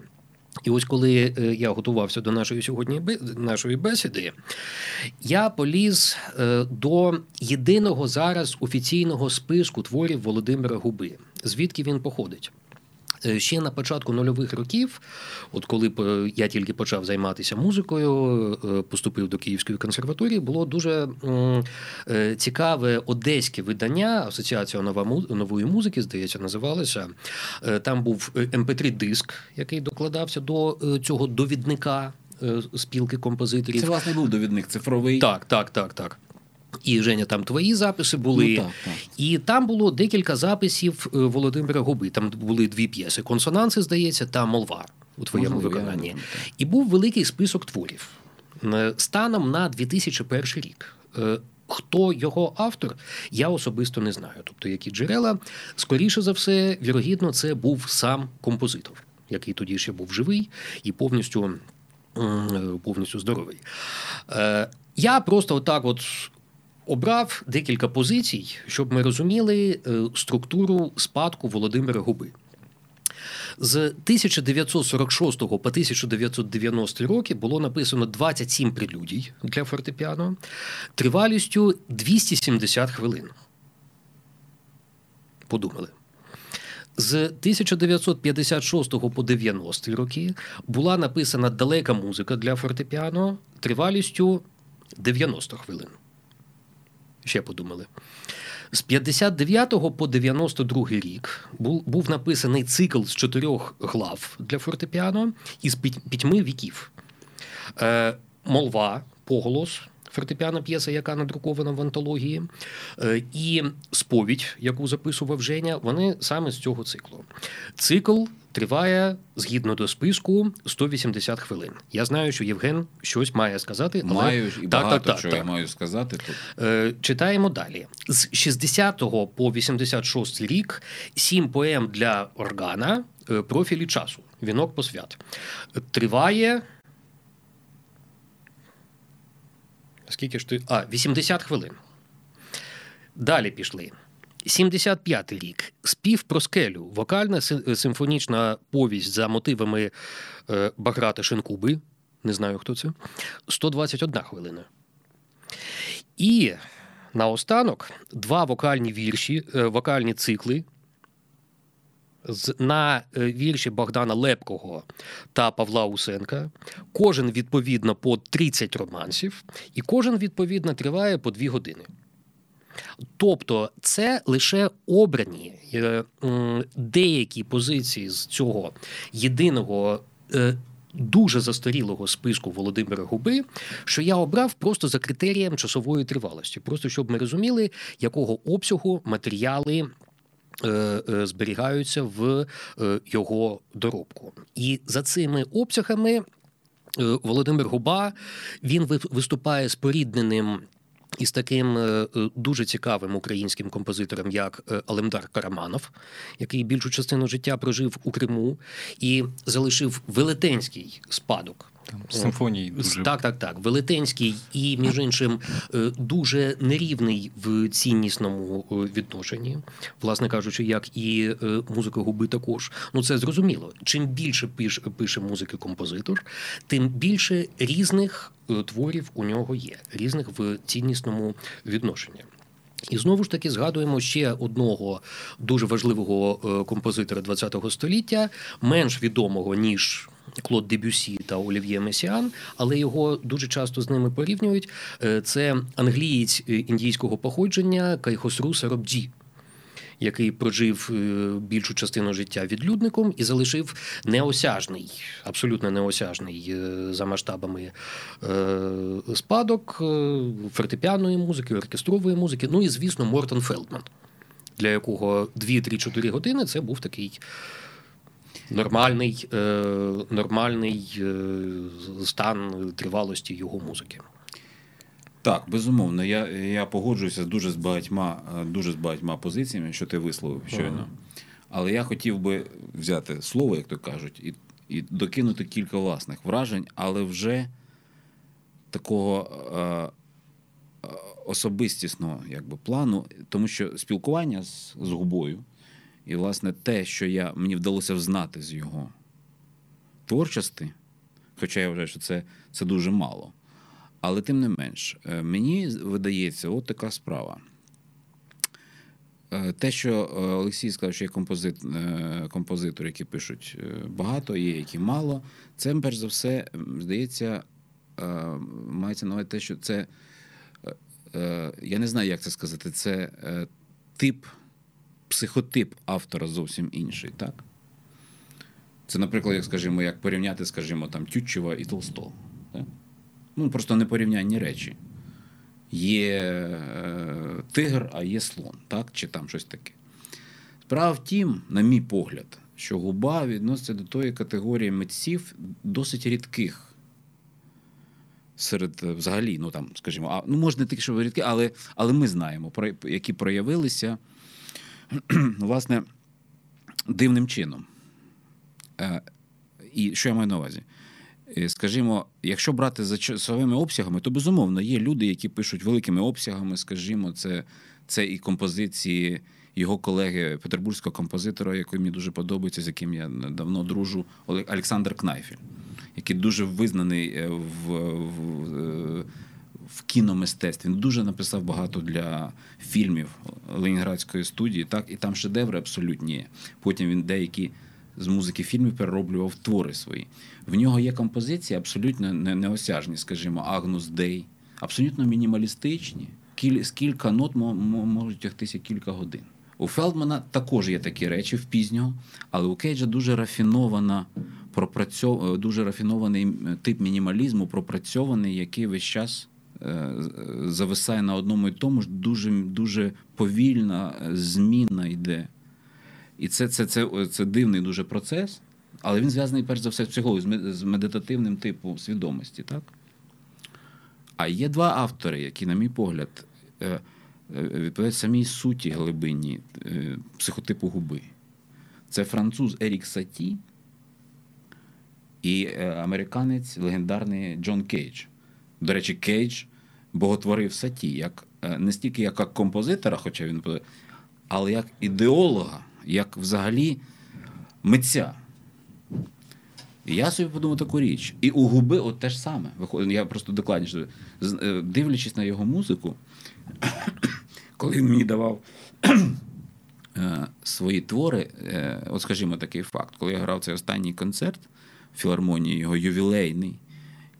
і ось коли е, я готувався до нашої сьогодні нашої бесіди, я поліз е, до єдиного зараз офіційного списку творів Володимира Губи, звідки він походить. Е, ще на початку нульових років, от коли я тільки почав займатися музикою, е, поступив до Київської консерваторії, було дуже е, цікаве одеське видання Асоціація нової музики, здається, називалося. Там був mp3 ем диск, який докладався до цього довідника спілки композиторів. Це власне був довідник цифровий. Так, так, так, так. І Женя, там твої записи були, ну, так, так. і там було декілька записів е, Володимира Губи. Там були дві п'єси: консонанси, здається, та молва у твоєму Можливо, виконанні. І був великий список творів е, станом на 2001 рік. Е, хто його автор, я особисто не знаю. Тобто, які джерела, скоріше за все, вірогідно, це був сам композитор, який тоді ще був живий і повністю повністю здоровий. Я просто отак от обрав декілька позицій, щоб ми розуміли е, структуру спадку Володимира Губи. З 1946 по 1990 роки було написано 27 прелюдій для фортепіано тривалістю 270 хвилин. Подумали. З 1956 по 90 роки була написана далека музика для фортепіано тривалістю 90 хвилин ще подумали. З 59 по 92 рік був був написаний цикл з чотирьох глав для фортепіано із пітьми віків. Е, Молва, поголос, фортепіано п'єса, яка надрукована в антології, е, і сповідь, яку записував Женя, вони саме з цього циклу. Цикл триває згідно до списку 180 хвилин. Я знаю, що Євген щось має сказати. Але... Маю і так, багато так, так, чого так. я маю сказати. тут. Е, Читаємо далі. З 60 по 86 рік сім поем для органа е, профілі часу. Вінок посвят. Триває. Скільки ж ти? А, 80 хвилин. Далі пішли. 75-й рік. Спів про скелю. Вокальна симфонічна повість за мотивами е, Баграта Шенкуби. Не знаю, хто це. 121 хвилина. І наостанок два вокальні вірші, е, вокальні цикли. На е, вірші Богдана Лепкого та Павла Усенка. Кожен відповідно по 30 романсів, і кожен відповідно триває по 2 години. Тобто це лише обрані е, деякі позиції з цього єдиного. Е, дуже застарілого списку Володимира Губи, що я обрав просто за критерієм часової тривалості, просто щоб ми розуміли, якого обсягу матеріали зберігаються в його доробку. І за цими обсягами Володимир Губа він виступає спорідненим із таким е, е, дуже цікавим українським композитором, як е, Алемдар Караманов, який більшу частину життя прожив у Криму і залишив велетенський спадок Там симфонії дуже... Так, так, так. Велетенський і, між іншим, е, дуже нерівний в ціннісному е, відношенні, власне кажучи, як і е, музика губи також. Ну це зрозуміло. Чим більше пише, пише музики композитор, тим більше різних творів у нього є, різних в ціннісному відношенні. І знову ж таки згадуємо ще одного дуже важливого композитора ХХ століття, менш відомого ніж Клод Дебюсі та Олів'є Месіан, але його дуже часто з ними порівнюють. Е, це англієць е, індійського походження Кайхосру Сарабджі. Який прожив е, більшу частину життя відлюдником і залишив неосяжний, абсолютно неосяжний за масштабами спадок фортепіаної музики, оркестрової музики. Ну і звісно, Мортон Фелдман, для якого 2-3-4 години це був такий нормальний е, нормальний е, стан тривалості його музики. Так, безумовно, я я погоджуюся дуже з багатьма е, дуже з багатьма позиціями, що ти висловив щойно. Ага. Але я хотів би взяти слово, як то кажуть, і і докинути кілька власних вражень, але вже такого е, особистісного якби, плану, тому що спілкування з, з губою і, власне, те, що я, мені вдалося взнати з його творчості, хоча я вважаю, що це, це дуже мало. Але тим не менш, е, мені видається, от така справа. Е, те, що е, Олексій сказав, що є композит, композитори, які пишуть багато, є які мало, це, перш за все, здається, мається на увазі те, що це, я не знаю, як це сказати, це тип психотип автора зовсім інший, так? Це, наприклад, як скажімо, як порівняти, скажімо, там Тютчева і Толстого. Так? Ну, просто не порівнянні речі. Є е, тигр, а є слон, так? чи там щось таке. Справа в тім, на мій погляд, що губа відноситься до тої категорії митців досить рідких. Серед е, взагалі, ну там, скажімо, а ну може не тільки що рідкі, але але ми знаємо, про які проявилися [CLEARS THROAT] власне, дивним чином. Е, і що я маю на увазі? Е, скажімо, якщо брати за часовими обсягами, то безумовно є люди, які пишуть великими обсягами, скажімо, це це і композиції його колеги, петербурзького композитора, який мені дуже подобається, з яким я давно дружу, Олександр Кнайфель, який дуже визнаний е, в, в в кіномистецтві. Він дуже написав багато для фільмів Ленінградської студії, так і там шедеври абсолютні. Потім він деякі з музики фільмів перероблював твори свої. В нього є композиції абсолютно неосяжні, скажімо, Агнус Дей, абсолютно мінімалістичні. З кілька нот можуть тягтися кілька годин. У Фелдмана також є такі речі в пізнього, але у Кейджа дуже рафінована пропрацьов... дуже рафінований тип мінімалізму, пропрацьований, який весь час зависає на одному і тому ж дуже дуже повільна зміна йде. І це це, це, це дивний дуже процес, але він зв'язаний перш за все психологію, з медитативним типом свідомості. так? А є два автори, які, на мій погляд, е, е, відповідають самій суті глибині психотипу Губи. Це француз Ерік Саті і американець легендарний Джон Кейдж. До речі, Кейдж боготворив Саті, як е, не стільки як композитора, хоча він але як ідеолога, як взагалі митця. І я собі подумав таку річ. І у губи от те ж саме. Я просто докладніше е, дивлячись на його музику, [COUGHS] коли він мені давав [COUGHS] е, свої твори, от скажімо, такий факт, коли я грав цей останній концерт в філармонії, його ювілейний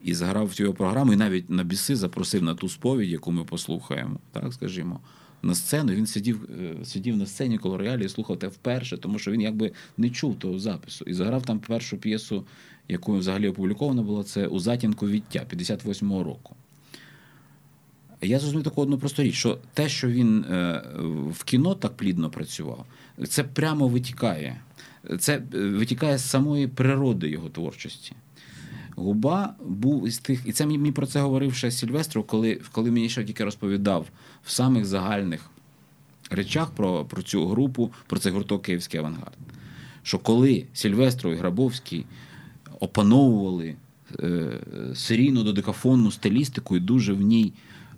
і заграв в цю програму, і навіть на біси запросив на ту сповідь, яку ми послухаємо, так скажімо. На сцену він сидів е, сидів на сцені коло роялі і слухав те вперше, тому що він якби не чув того запису. І заграв там першу п'єсу, яку взагалі опублікована була, це у затінку віття 58-го року. Я зрозумів таку одну просту річ, що те, що він е, в кіно так плідно працював, це прямо витікає. Це е, витікає з самої природи його творчості. Губа був із тих, і це мені про це говорив ще Сільвестров, коли коли мені ще тільки розповідав в самих загальних речах про про цю групу, про цей гурток Київський авангард. Що коли Сільвестров і Грабовський опановували е, серійну додекафонну стилістику і дуже в ній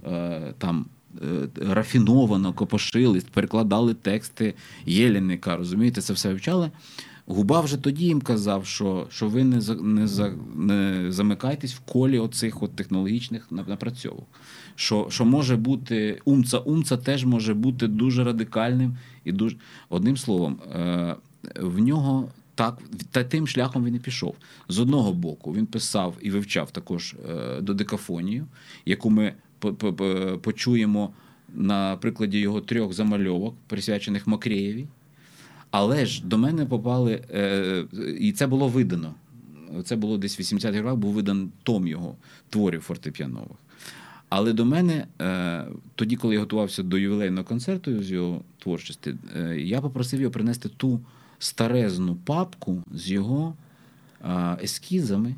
е, там. Е, рафіновано копошили, перекладали тексти Єлінника, розумієте, це все вивчали. Губа вже тоді їм казав, що що ви не не, не замикайтесь в колі оцих от технологічних напрацьовок. Що що може бути умца, умца теж може бути дуже радикальним і дуже одним словом, е, в нього так та тим шляхом він і пішов. З одного боку, він писав і вивчав також е, додекафонію, яку ми почуємо на прикладі його трьох замальовок, присвячених Макреєві. Але ж до мене попали, е, і це було видано. Це було десь в 80-х роках, був видан том його творів фортепіанових. Але до мене, е, тоді, коли я готувався до ювілейного концерту з його творчості, е, я попросив його принести ту старезну папку з його ескізами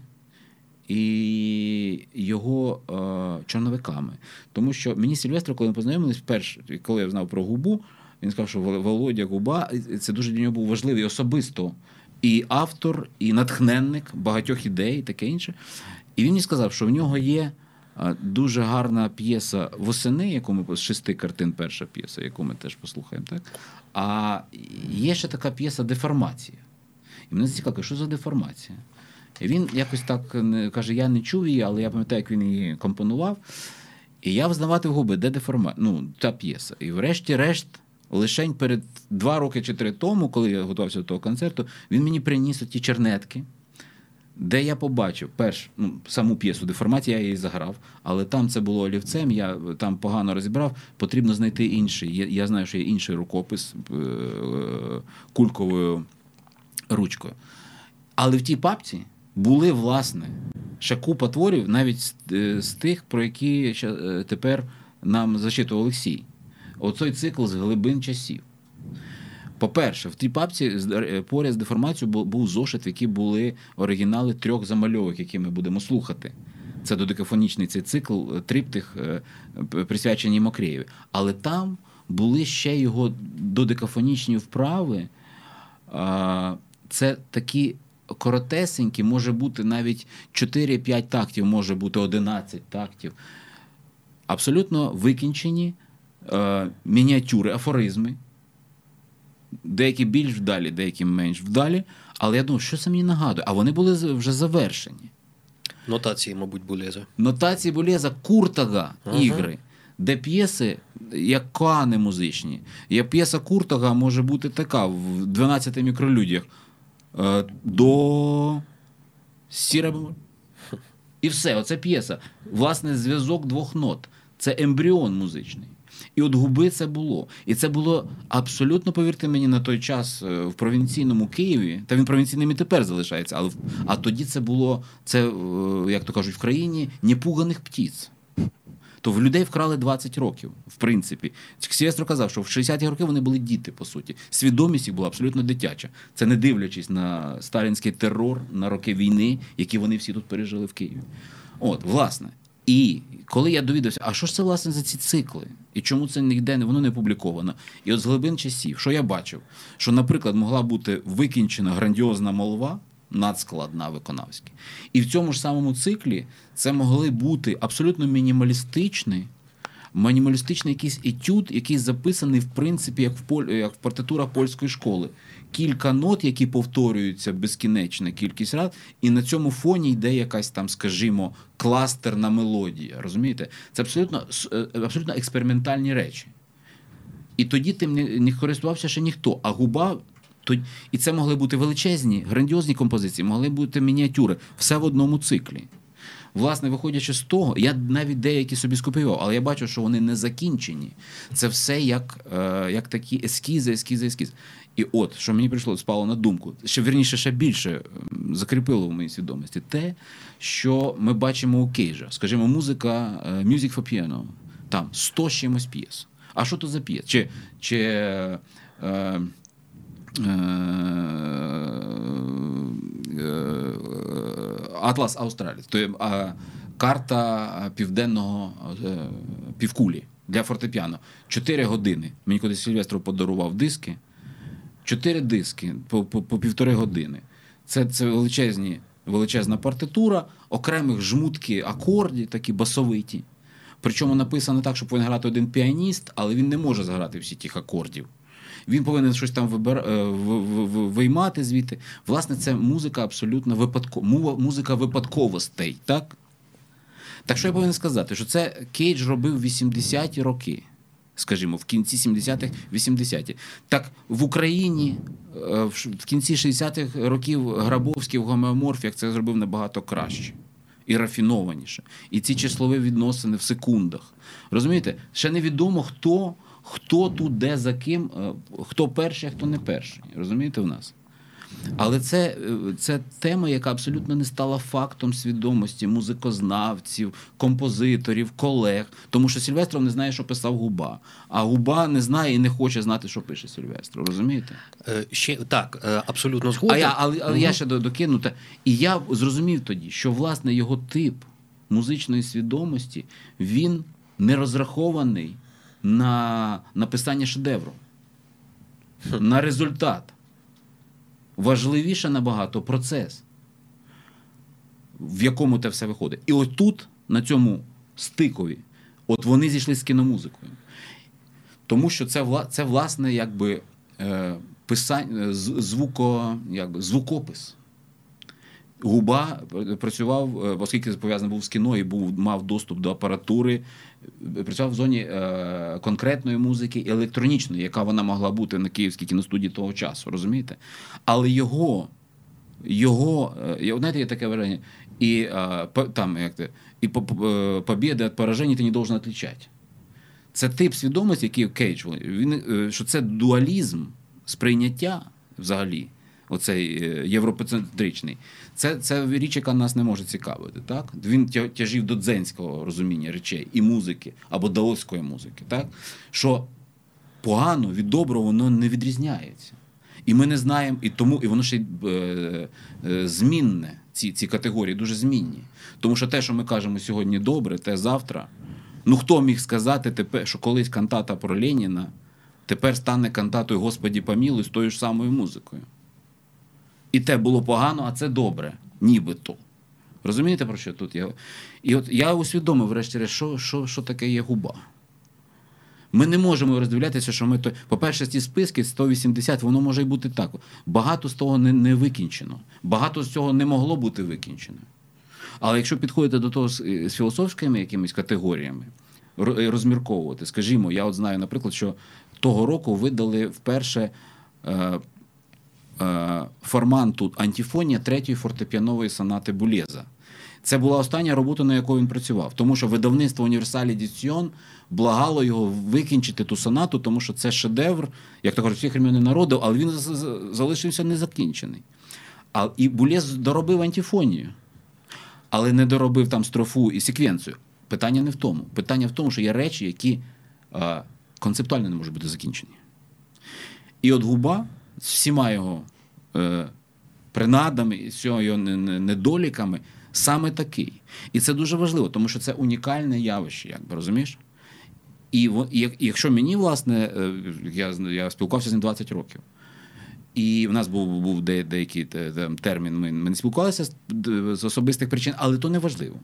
і його чорновиками. Тому що мені Сільвестро, коли ми познайомились, вперше, коли я знав про губу, він сказав, що Володя Губа це дуже для нього був важливий особисто і автор, і натхненник багатьох ідей, таке інше. І він мені сказав, що в нього є дуже гарна п'єса восени, яку ми з шести картин, перша п'єса, яку ми теж послухаємо. так? А є ще така п'єса Деформація. І мене зацікавило, що за деформація? І він якось так каже: я не чув її, але я пам'ятаю, як він її компонував. І я взнавати в губи, де деформація? Ну, та п'єса. І врешті-решт. Лишень перед два роки чи три тому, коли я готувався до того концерту, він мені приніс ті чернетки, де я побачив перш, ну, саму п'єсу деформація, я її заграв, але там це було олівцем, я там погано розібрав, потрібно знайти інший. Я, я знаю, що є інший рукопис е, кульковою ручкою. Але в тій папці були, власне, ще купа творів, навіть з, е, з тих, про які е, тепер нам зачитував Олексій оцей цикл з глибин часів. По-перше, в тій папці е, поряд з деформацією був зошит, в якій були оригінали трьох замальовок, які ми будемо слухати. Це додекафонічний цей цикл, е, триптих, е, присвячені Мокреєві. Але там були ще його додекафонічні вправи. Це такі коротесенькі, може бути навіть 4-5 тактів, може бути 11 тактів. Абсолютно викінчені е, мініатюри, афоризми. Деякі більш вдалі, деякі менш вдалі. Але я думаю, що це мені нагадує? А вони були вже завершені. Нотації, мабуть, Булеза. Нотації Булеза, Куртага ага. ігри, де п'єси, як кани музичні. Є п'єса Куртага може бути така в 12 мікролюдях. Е, до сіра І все, оце п'єса. Власне, зв'язок двох нот. Це ембріон музичний. І от губи це було. І це було абсолютно, повірте мені, на той час е, в провінційному Києві, та він провінційним і тепер залишається, але а тоді це було, це, е, як то кажуть, в країні непуганих птіць. То в людей вкрали 20 років, в принципі. Сієстро казав, що в 60-ті роки вони були діти, по суті. Свідомість їх була абсолютно дитяча. Це не дивлячись на сталінський терор, на роки війни, які вони всі тут пережили в Києві. От, власне. І коли я довідався, а що ж це власне за ці цикли? І чому це ніде воно не опубліковано? І от з глибин часів, що я бачив, що, наприклад, могла бути викінчена грандіозна молва, надскладна виконавська. І в цьому ж самому циклі це могли бути абсолютно мінімалістичні, мінімалістичний якийсь етюд, який записаний, в принципі, як в поль... як в партитурах польської школи кілька нот, які повторюються безкінечна кількість раз, і на цьому фоні йде якась там, скажімо, кластерна мелодія. Розумієте? Це абсолютно е, абсолютно експериментальні речі. І тоді тим не, не користувався ще ніхто. А губа. І це могли бути величезні, грандіозні композиції, могли бути мініатюри, все в одному циклі. Власне, виходячи з того, я навіть деякі собі скопіював, але я бачу, що вони не закінчені. Це все як е, як такі ескізи, ескізи, ескізи. І от, що мені прийшло, спало на думку, що вірніше ще більше закріпило в моїй свідомості те, що ми бачимо у Кейжа. Скажімо, музика е, Music for Piano, там 100 чимось п'єс. А що то за п'єс? Чи чи е, Атлас Австралії, тобто карта південного е, півкулі для фортепіано. Чотири години. Мені кудись Сільвестров подарував диски. Чотири диски по по, по півтори години. Це це величезні величезна партитура, окремих жмутки акорді, такі басовиті. Причому написано так, що повинен грати один піаніст, але він не може зграти всі тих акордів. Він повинен щось там вибир... Е, виймати звідти. Власне, це музика абсолютно випадкова, музика випадковостей. Так Так що я повинен сказати, що це Кейдж робив 80-ті роки, скажімо, в кінці 70-х, 80-ті. Так в Україні е, в кінці 60-х років Грабовський в гомеоморфіях це зробив набагато краще. І рафінованіше. І ці числові відносини в секундах. Розумієте? Ще невідомо, хто хто тут де за ким, е, хто перший, а хто не перший. Розумієте в нас? Але це е, це тема, яка абсолютно не стала фактом свідомості музикознавців, композиторів, колег. Тому що Сільвестров не знає, що писав губа, а губа не знає і не хоче знати, що пише Сільвестров. Розумієте? Е, ще так, абсолютно згоден. А я, Але але угу. я ще докину. І я зрозумів тоді, що власне його тип музичної свідомості він не розрахований на написання шедевру, на результат. Важливіше набагато процес, в якому це все виходить. І от тут, на цьому стикові, от вони зійшли з кіномузикою. Тому що це це власне якби е, писання, звуко, якби, звукопис. Губа працював, е, оскільки пов'язаний був з кіно і був, мав доступ до апаратури, працював в зоні е, конкретної музики електронічної, яка вона могла бути на київській кіностудії того часу, розумієте? Але його, його, е, знаєте, є таке враження, і е, там як те, і победы от поражения ты не должен отличать. Це тип свідомості, який Кейдж, він, е, що це дуалізм сприйняття взагалі оцей е, європоцентричний, це це річ, яка нас не може цікавити. Так? Він тяжів до дзенського розуміння речей і музики або даоської музики. Так? Що погано від доброго воно не відрізняється. І ми не знаємо, і тому і воно ще й е, е, змінне, ці ці категорії дуже змінні. Тому що те, що ми кажемо сьогодні добре, те завтра. Ну хто міг сказати, тепер, що колись кантата про Леніна тепер стане кантатою Господі помілуй з тою ж самою музикою і те було погано, а це добре, нібито. Розумієте, про що тут я? І от я усвідомив, врешті, що що, що таке є губа. Ми не можемо роздивлятися, що ми то. По-перше, ці списки 180, воно може й бути так. Багато з того не не викінчено. Багато з цього не могло бути викінчено. Але якщо підходити до того з, з філософськими якимись категоріями, розмірковувати, скажімо, я от знаю, наприклад, що того року видали вперше. Е, Е, форманту антифонія третьої фортепіанової сонати Булєза. Це була остання робота, на яку він працював, тому що видавництво Універсалі Діціон благало його викінчити ту сонату, тому що це шедевр, як то кажуть, всіх ремінних народів, але він залишився незакінчений. А, І Булєз доробив антифонію, але не доробив там строфу і секвенцію. Питання не в тому. Питання в тому, що є речі, які а, концептуально не можуть бути закінчені. І от губа з всіма його е, принадами і всього його недоліками саме такий. І це дуже важливо, тому що це унікальне явище, якби розумієш? І, і якщо мені, власне, е, я я спілкувався з ним 20 років. І в нас був був деякий термін. Ми, ми не спілкувалися з, з особистих причин, але то не важливо.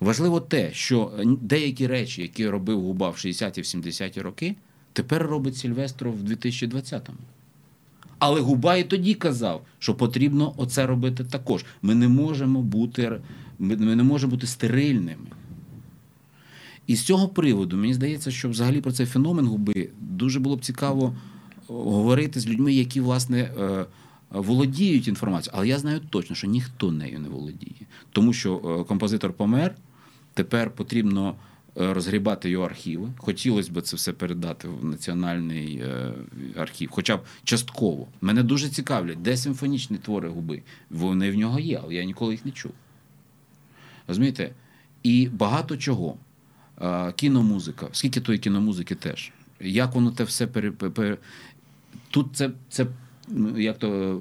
Важливо те, що деякі речі, які робив Губа в 60-ті, 70-ті роки, тепер робить Сільвестров в 2020-му. Але Губа і тоді казав, що потрібно оце робити також. Ми не можемо бути ми не можемо бути стерильними. І з цього приводу, мені здається, що взагалі про цей феномен губи дуже було б цікаво говорити з людьми, які, власне, е, володіють інформацією. Але я знаю точно, що ніхто нею не володіє. Тому що е, композитор помер, тепер потрібно. Розгрібати його архіви. Хотілося б це все передати в національний е, архів, хоча б частково. Мене дуже цікавлять, де симфонічні твори губи. Вони в нього є, але я ніколи їх не чув. Розумієте? І багато чого. Е, кіномузика, скільки тої кіномузики теж. Як воно те все пере... Тут це це як то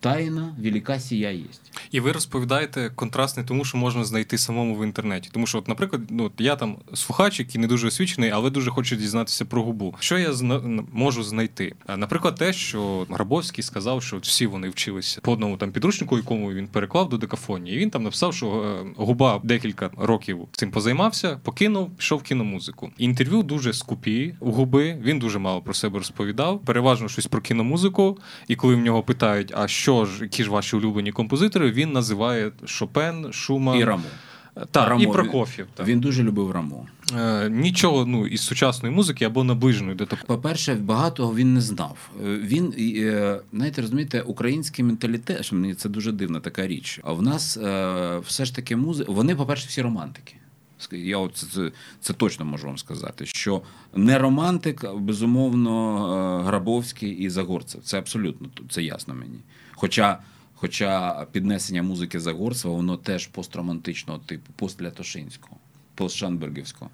тайна велика сія є. І ви розповідаєте контраст не тому, що можна знайти самому в інтернеті. Тому що, от, наприклад, ну я там слухач, який не дуже освічений, але дуже хочу дізнатися про губу. Що я зна... можу знайти? Наприклад, те, що Грабовський сказав, що всі вони вчилися по одному там підручнику, якому він переклав до декафонії. І він там написав, що е, губа декілька років цим позаймався, покинув, пішов в кіномузику. Інтерв'ю дуже скупі у губи. Він дуже мало про себе розповідав. Переважно щось про кіномузику. І коли в нього питають, а що ж, які ж ваші улюблені композитори, він називає Шопен, Шуман. І Рамо. Так, Рамо. і Прокоф'єв. Так. Він дуже любив Рамо. Е, Нічого ну, із сучасної музики або наближеної до такого. По-перше, багатого він не знав. Е, він, е, знаєте, розумієте, український менталітет, що мені це дуже дивна така річ. А в нас е, все ж таки музика. Вони, по-перше, всі романтики. Я от це, це, точно можу вам сказати, що не романтик, безумовно, е, Грабовський і Загорцев. Це абсолютно це ясно мені. Хоча хоча піднесення музики Загорцева, воно теж постромантичного типу, постлятошинського, постшанбергівського.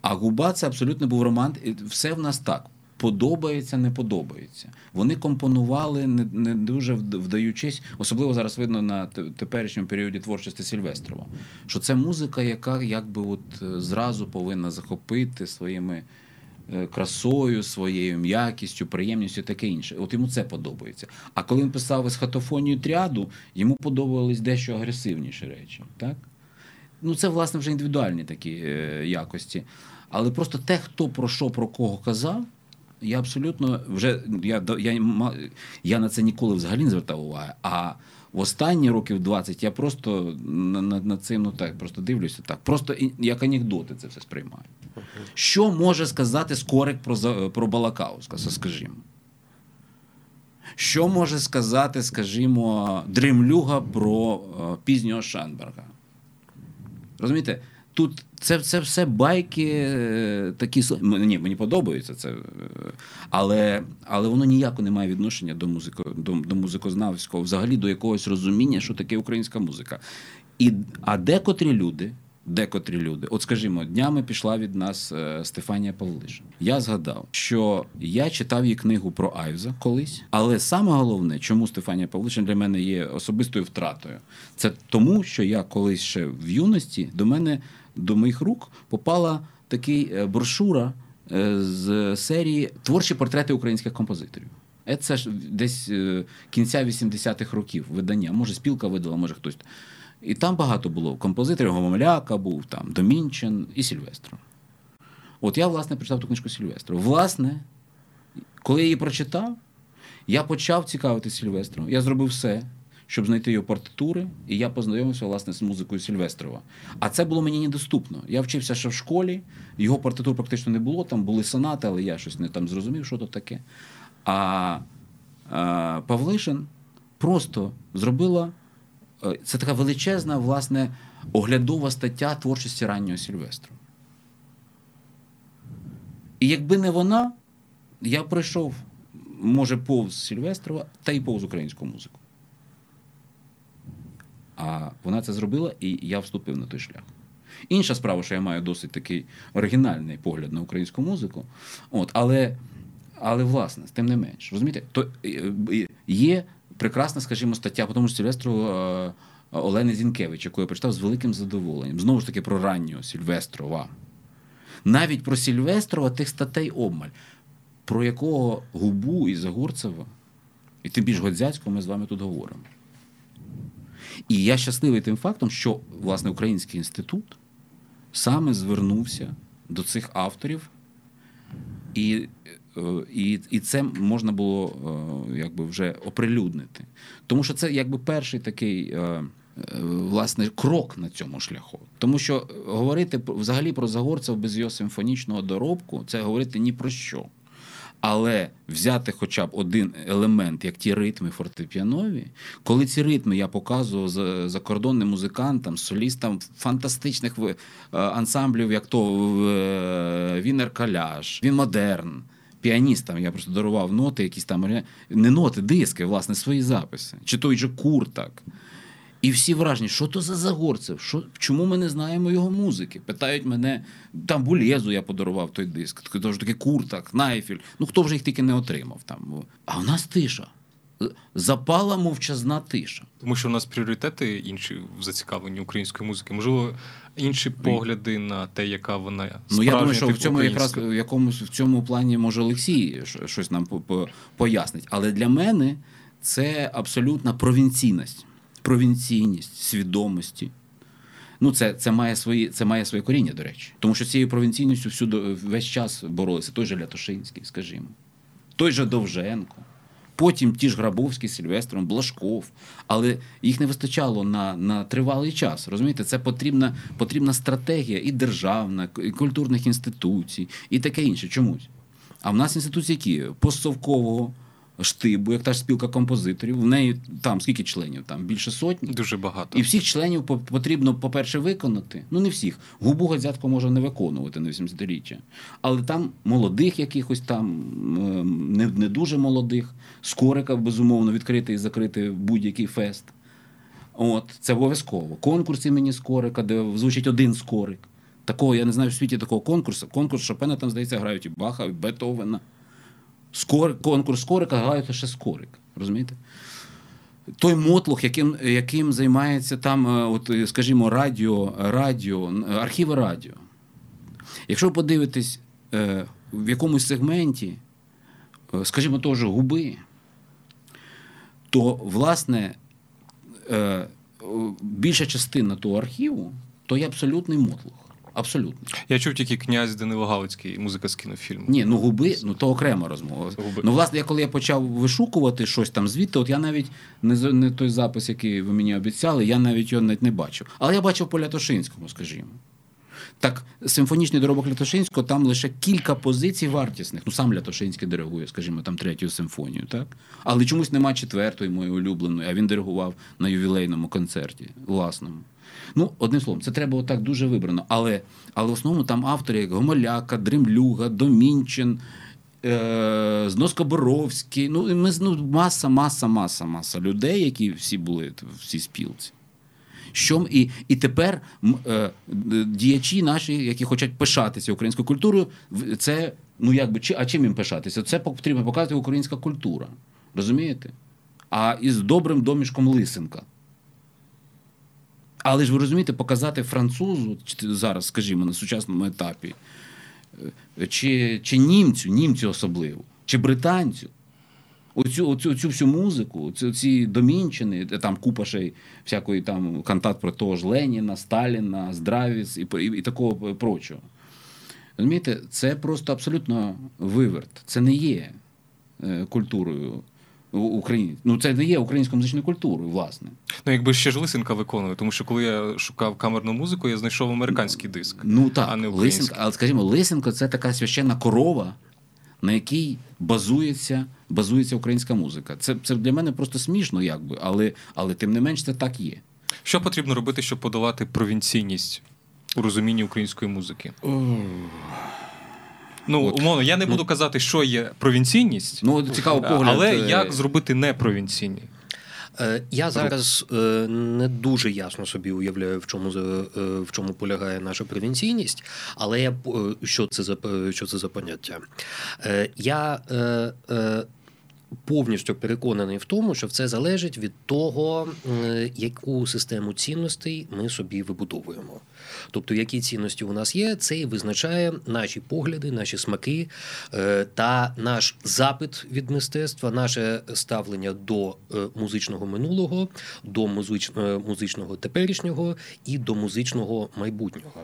А губа це абсолютно був романт. Все в нас так подобається, не подобається. Вони компонували, не не дуже вдаючись, особливо зараз видно на теперішньому періоді творчості Сільвестрова, що це музика, яка якби от е, зразу повинна захопити своїми. Е, красою, своєю м'якістю, приємністю таке інше. От йому це подобається. А коли він писав есхатофонію тряду, йому подобались дещо агресивніші речі. Так? Ну, Це, власне, вже індивідуальні такі е, якості. Але просто те, хто про що про кого казав, я абсолютно вже я я, я на це ніколи взагалі не звертав уваги. А в останні років 20 я просто над на цим ну так просто дивлюся так. Просто як анекдоти це все сприймаю. Що може сказати Скорик про про Балакауска, скажімо? Що може сказати, скажімо, Дремлюга про е, пізнього Шанберга? Розумієте? Тут це це все байки е, такі Ні, мені подобається це, е, але але воно ніяко не має відношення до музико, до, до музикознавського, взагалі до якогось розуміння, що таке українська музика. І, А декотрі люди, декотрі люди, от скажімо, днями пішла від нас е, Стефанія Павлиш. Я згадав, що я читав її книгу про Айвза колись, але саме головне, чому Стефанія Павлишин для мене є особистою втратою, це тому, що я колись ще в юності до мене до моїх рук попала такий е, брошура е, з серії Творчі портрети українських композиторів. Це ж десь е, кінця 80-х років видання. Може, спілка видала, може хтось. І там багато було композиторів, Гомомляка був, там Домінчин і Сільвестро. От я, власне, прочитав ту книжку Сільвестру. Власне, коли я її прочитав, я почав цікавитися Сільвестром. Я зробив все, щоб знайти його партитури, і я познайомився власне з музикою Сільвестрова. А це було мені недоступно. Я вчився ще в школі, його партитур практично не було. Там були сонати, але я щось не там зрозумів, що то таке. А, а Павлишин просто зробила е, це така величезна, власне, оглядова стаття творчості раннього Сільвестру. І якби не вона, я пройшов, може, повз Сільвестрова та й повз українську музику. А вона це зробила, і я вступив на той шлях. Інша справа, що я маю досить такий оригінальний погляд на українську музику. От, Але, але власне, тим не менш, розумієте, то е, е, є прекрасна, скажімо, стаття, по тому ж Сільвестру е, Олени Зінкевич, яку я прочитав з великим задоволенням. Знову ж таки, про раннього Сільвестрова. Навіть про Сільвестрова тих статей обмаль, про якого губу і Загорцева, і тим більш Годзяцького ми з вами тут говоримо. І я щасливий тим фактом, що власне Український інститут саме звернувся до цих авторів, і е, і, і це можна було е, якби вже оприлюднити. Тому що це якби перший такий. Е, власне, крок на цьому шляху, тому що говорити взагалі про Загорцев без його симфонічного доробку це говорити ні про що. Але взяти хоча б один елемент, як ті ритми фортепіанові, коли ці ритми я показував закордонним музикантам, солістам фантастичних е, ансамблів, як то е, Вінер Каляш, він модерн. Піаністам я просто дарував ноти, якісь там не ноти, диски, власне, свої записи. Чи той же Куртак. І всі вражені, що то за Загорцев? Що, Чому ми не знаємо його музики? Питають мене, там Булєзу я подарував той диск, тож таки Куртак, Найфіль. Ну хто вже їх тільки не отримав там. А в нас тиша. Запала мовчазна тиша. Тому що у нас пріоритети інші в зацікавленні української музики. Можливо, інші погляди на те, яка вона Ну я думаю, що в цьому якраз в якомусь в цьому плані може Олексій щось нам пояснить. Але для мене це абсолютна провінційність, провінційність свідомості. Ну, це це має свої це має своє коріння, до речі. Тому що цією провінційністю всюди весь час боролися. Той же Лятошинський, скажімо, той же Довженко. Потім ті ж Грабовський, Сильвестром, Блашков, але їх не вистачало на на тривалий час. Розумієте, це потрібна потрібна стратегія і державна, і культурних інституцій, і таке інше. Чомусь. А в нас інституції які постсовкового штибу, як та ж спілка композиторів. В неї там скільки членів? Там більше сотні. Дуже багато. І всіх членів потрібно, по-перше, виконати. Ну не всіх. Губу Гадзятко може не виконувати на 80-річчя. Але там молодих якихось там, ем, не не дуже молодих, скорика, безумовно, відкрити і закрити будь-який фест. От, Це обов'язково. Конкурс імені Скорика, де звучить один скорик. Такого, я не знаю в світі такого конкурсу. Конкурс Шопена там, здається, грають і Баха, і Бетовена. Скор, конкурс скорика грають лише скорик. Розумієте? Той мотлох, яким яким займається там, е, от, скажімо, радіо, радіо, архіви радіо. Якщо подивитись е, в якомусь сегменті, е, скажімо, того ж губи, то, власне, більша частина того архіву то є абсолютний мотлох. Абсолютно. Я чув тільки князь Данило Галицький, музика з кінофільму. Ні, ну губи, ну то окрема розмова. Губи. Ну, власне, я коли я почав вишукувати щось там звідти, от я навіть не не той запис, який ви мені обіцяли, я навіть його навіть не бачив. Але я бачив по Лятошинському, скажімо. Так, симфонічний доробок Лятошинського, там лише кілька позицій вартісних. Ну, сам Лятошинський диригує, скажімо, там третю симфонію, так? Але чомусь немає четвертої моєї улюбленої, а він диригував на ювілейному концерті власному. Ну, одним словом, це треба отак дуже вибрано. Але але в основному там автори, як Гомоляка, Дремлюга, Домінчин, е, Зноскоборовський. Ну, ми, ну, маса, маса, маса, маса людей, які всі були в цій спілці. Що, І і тепер е, діячі наші, які хочуть пишатися українською культурою, це ну якби а чим їм пишатися? Це потрібно показати українська культура. Розумієте? А із добрим домішком Лисенка. Але ж ви розумієте, показати французу зараз, скажімо, на сучасному етапі, е, чи чи німцю, німцю особливо, чи британцю. Оцю оцю, оцю всю музику, оцю, ці домінчини, там купа ще всякої там кантат про того ж Леніна, Сталіна, Здравіс і, і, і такого прочого. Розумієте, це просто абсолютно виверт. Це не є е, культурою Україні. Ну це не є українською музичною культурою, власне. Ну якби ще ж Лисенка виконує, тому що коли я шукав камерну музику, я знайшов американський диск. Ну так, а не Лисенка, але скажімо, Лисенко це така священна корова, на якій базується базується українська музика. Це це для мене просто смішно, якби, але але тим не менш це так є. Що потрібно робити, щоб подолати провінційність у розумінні української музики? Ну, От. умовно, я не буду ну, казати, що є провінційність, ну, цікаво погляд. але е, як зробити непровінційні? Е, я зараз е, не дуже ясно собі уявляю, в чому в чому полягає наша провінційність, але я що це за що це за поняття? Я повністю переконаний в тому, що це залежить від того, яку систему цінностей ми собі вибудовуємо. Тобто, які цінності у нас є, це і визначає наші погляди, наші смаки е, та наш запит від мистецтва, наше ставлення до е, музичного минулого, до е, музичного теперішнього і до музичного майбутнього.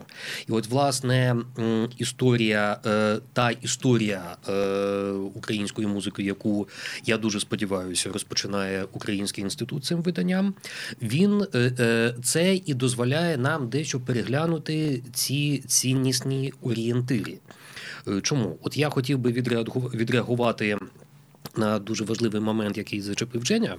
І от, власне, історія, та історія української музики, яку я дуже сподіваюся, розпочинає Український інститут цим виданням, він це і дозволяє нам дещо переглянути розглянути ці ціннісні орієнтири. Е, чому? От я хотів би відреагувати на дуже важливий момент, який зачепив Женя.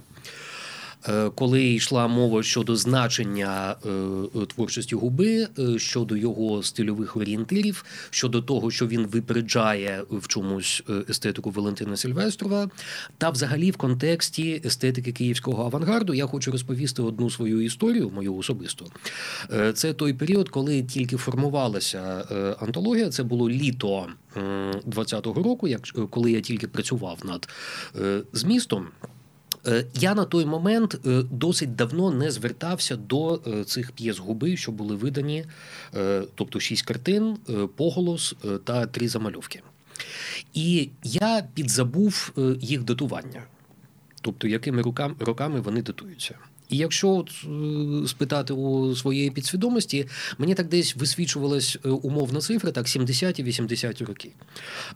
Е, коли йшла мова щодо значення е, творчості губи, щодо його стильових орієнтирів, щодо того, що він випереджає в чомусь естетику Валентина Сильвестрова, та взагалі в контексті естетики київського авангарду, я хочу розповісти одну свою історію, мою особисту. Це той період, коли тільки формувалася антологія. Це було літо 20-го року, коли я тільки працював над змістом. Е, я на той момент е, досить давно не звертався до е, цих п'єс губи, що були видані, тобто шість картин, поголос та три замальовки. І я підзабув їх датування, тобто якими роками вони датуються. І якщо от е, спитати у своєї підсвідомості, мені так десь висвічувалась е, умовна цифра, так 70-80 роки.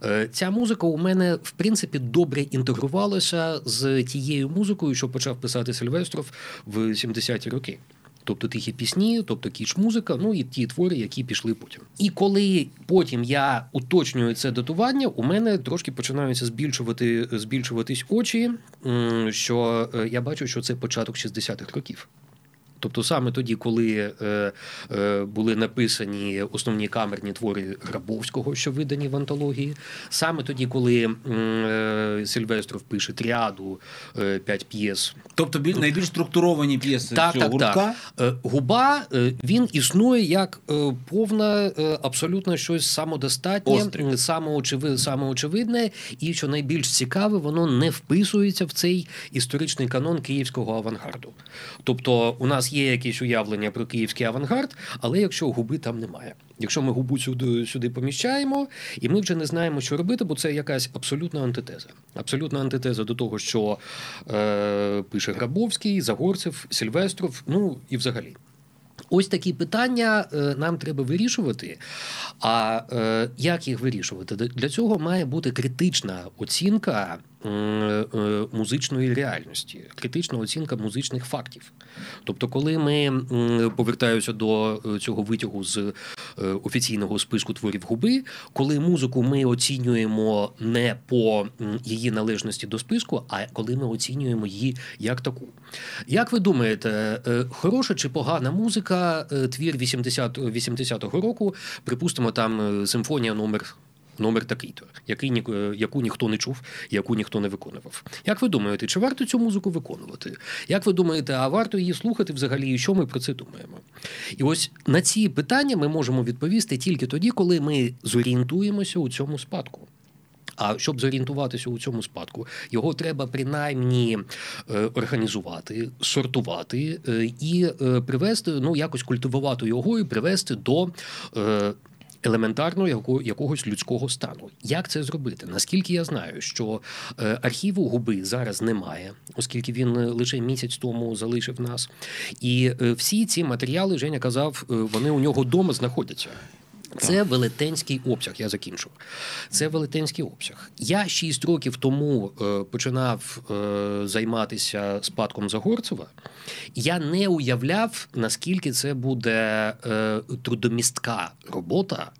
Е, ця музика у мене в принципі добре інтегрувалася з тією музикою, що почав писати Сильвестров в 70-ті роки тобто тихі пісні, тобто кіч-музика, ну і ті твори, які пішли потім. І коли потім я уточнюю це датування, у мене трошки починаються збільшувати збільшуватись очі, що е, я бачу, що це початок 60-х років. Тобто саме тоді, коли е, е, були написані основні камерні твори Грабовського, що видані в антології, саме тоді, коли е, Сильвестров пише тріаду е, п'ять п'єс. Тобто біль, найбільш структуровані п'єси так, цього так, гуртка? Так. Е, губа е, він існує як повна, абсолютно щось самодостатнє, самоочевидне, самоочевидне, і що найбільш цікаве, воно не вписується в цей історичний канон київського авангарду. Тобто, у нас є якісь уявлення про київський авангард, але якщо губи там немає. Якщо ми губу сюди сюди поміщаємо, і ми вже не знаємо, що робити, бо це якась абсолютна антитеза. Абсолютна антитеза до того, що е, пише Грабовський, Загорцев, Сільвестров, ну і взагалі. Ось такі питання е, нам треба вирішувати. А е, як їх вирішувати? Для цього має бути критична оцінка музичної реальності, критична оцінка музичних фактів. Тобто, коли ми повертаюся до е, цього витягу з е, офіційного списку творів губи, коли музику ми оцінюємо не по її належності до списку, а коли ми оцінюємо її як таку. Як ви думаєте, хороша чи погана музика, твір 80 80-го року, припустимо, там симфонія номер номер такий-то, який е, яку ніхто не чув, яку ніхто не виконував. Як ви думаєте, чи варто цю музику виконувати? Як ви думаєте, а варто її слухати взагалі? І що ми про це думаємо? І ось на ці питання ми можемо відповісти тільки тоді, коли ми зорієнтуємося у цьому спадку. А щоб зорієнтуватися у цьому спадку, його треба принаймні е, організувати, сортувати е, і привести, ну якось культивувати його і привести до елементарно якогось людського стану. Як це зробити? Наскільки я знаю, що е, архіву губи зараз немає, оскільки він лише місяць тому залишив нас, і е, всі ці матеріали Женя казав, е, вони у нього вдома знаходяться. Це велетенський обсяг. Я закінчу. Це велетенський обсяг. Я шість років тому е, починав е, займатися спадком Загорцева. Я не уявляв, наскільки це буде е, трудомістка робота,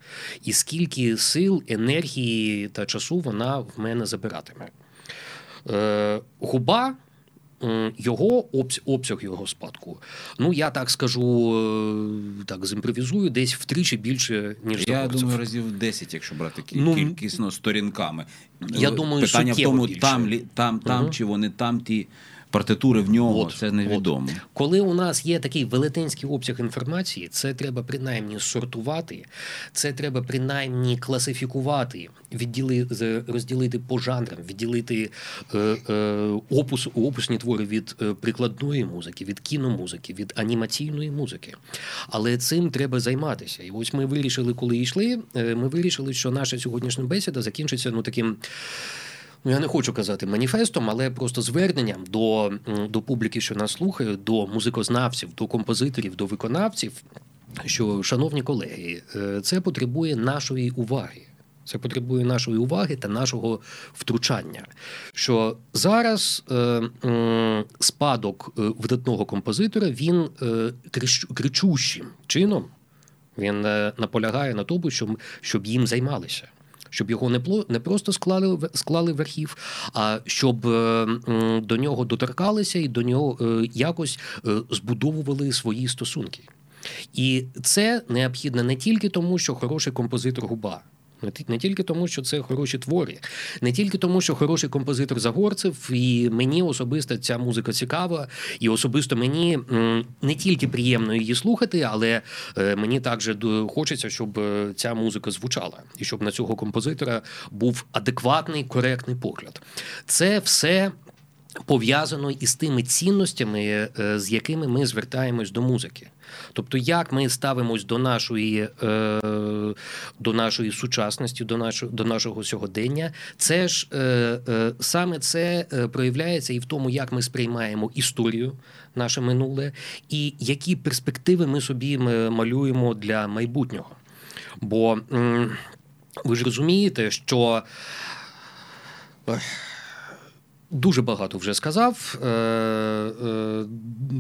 і скільки сил, енергії та часу вона в мене забиратиме. Е, Губа його обсяг його спадку. Ну я так скажу, е, так зімпровізую, десь втричі більше ніж я Загорцев. думаю, разів 10, якщо брати ну, кількісно сторінками. Я думаю, питання в тому, більше. там там, там угу. чи вони там ті партитури в нього от, це невідомо. От. Коли у нас є такий велетенський обсяг інформації, це треба принаймні сортувати, це треба принаймні класифікувати, відділи, розділити по жанрам, відділити е, е, опус, опусні твори від е, прикладної музики, від кіномузики, від анімаційної музики. Але цим треба займатися. І ось ми вирішили, коли йшли. Е, ми вирішили, що наша сьогоднішня бесіда закінчиться ну таким ну я не хочу казати маніфестом, але просто зверненням до, до публіки, що нас слухає, до музикознавців, до композиторів, до виконавців. Що, шановні колеги, е, це потребує нашої уваги. Це потребує нашої уваги та нашого втручання. Що зараз е, е, спадок видатного композитора він е, кричущим чином він е, наполягає на тому, щоб, щоб їм займалися щоб його не не просто склали склали в архів, а щоб до нього доторкалися і до нього якось збудовували свої стосунки. І це необхідно не тільки тому, що хороший композитор губа. Не тільки тому, що це хороші твори, не тільки тому, що хороший композитор Загорцев, і мені особисто ця музика цікава, і особисто мені не тільки приємно її слухати, але е, мені також хочеться, щоб е, ця музика звучала, і щоб на цього композитора був адекватний, коректний погляд. Це все пов'язано із тими цінностями, е, з якими ми звертаємось до музики. Тобто, як ми ставимось до нашої е, до нашої сучасності, до нашого до нашого сьогодення, це ж е, саме це проявляється і в тому, як ми сприймаємо історію, наше минуле, і які перспективи ми собі малюємо для майбутнього. Бо ви ж розумієте, що. Дуже багато вже сказав. Е, е,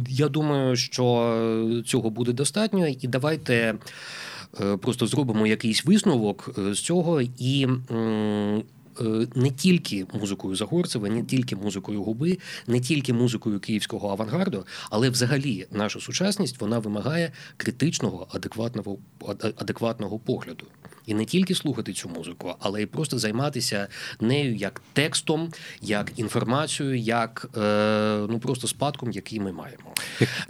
я думаю, що цього буде достатньо, і давайте е, просто зробимо якийсь висновок з цього і. Не тільки музикою Загорцева, не тільки музикою губи, не тільки музикою київського авангарду, але взагалі наша сучасність вона вимагає критичного, адекватного адекватного погляду і не тільки слухати цю музику, але й просто займатися нею як текстом, як інформацією, як е, ну просто спадком, який ми маємо.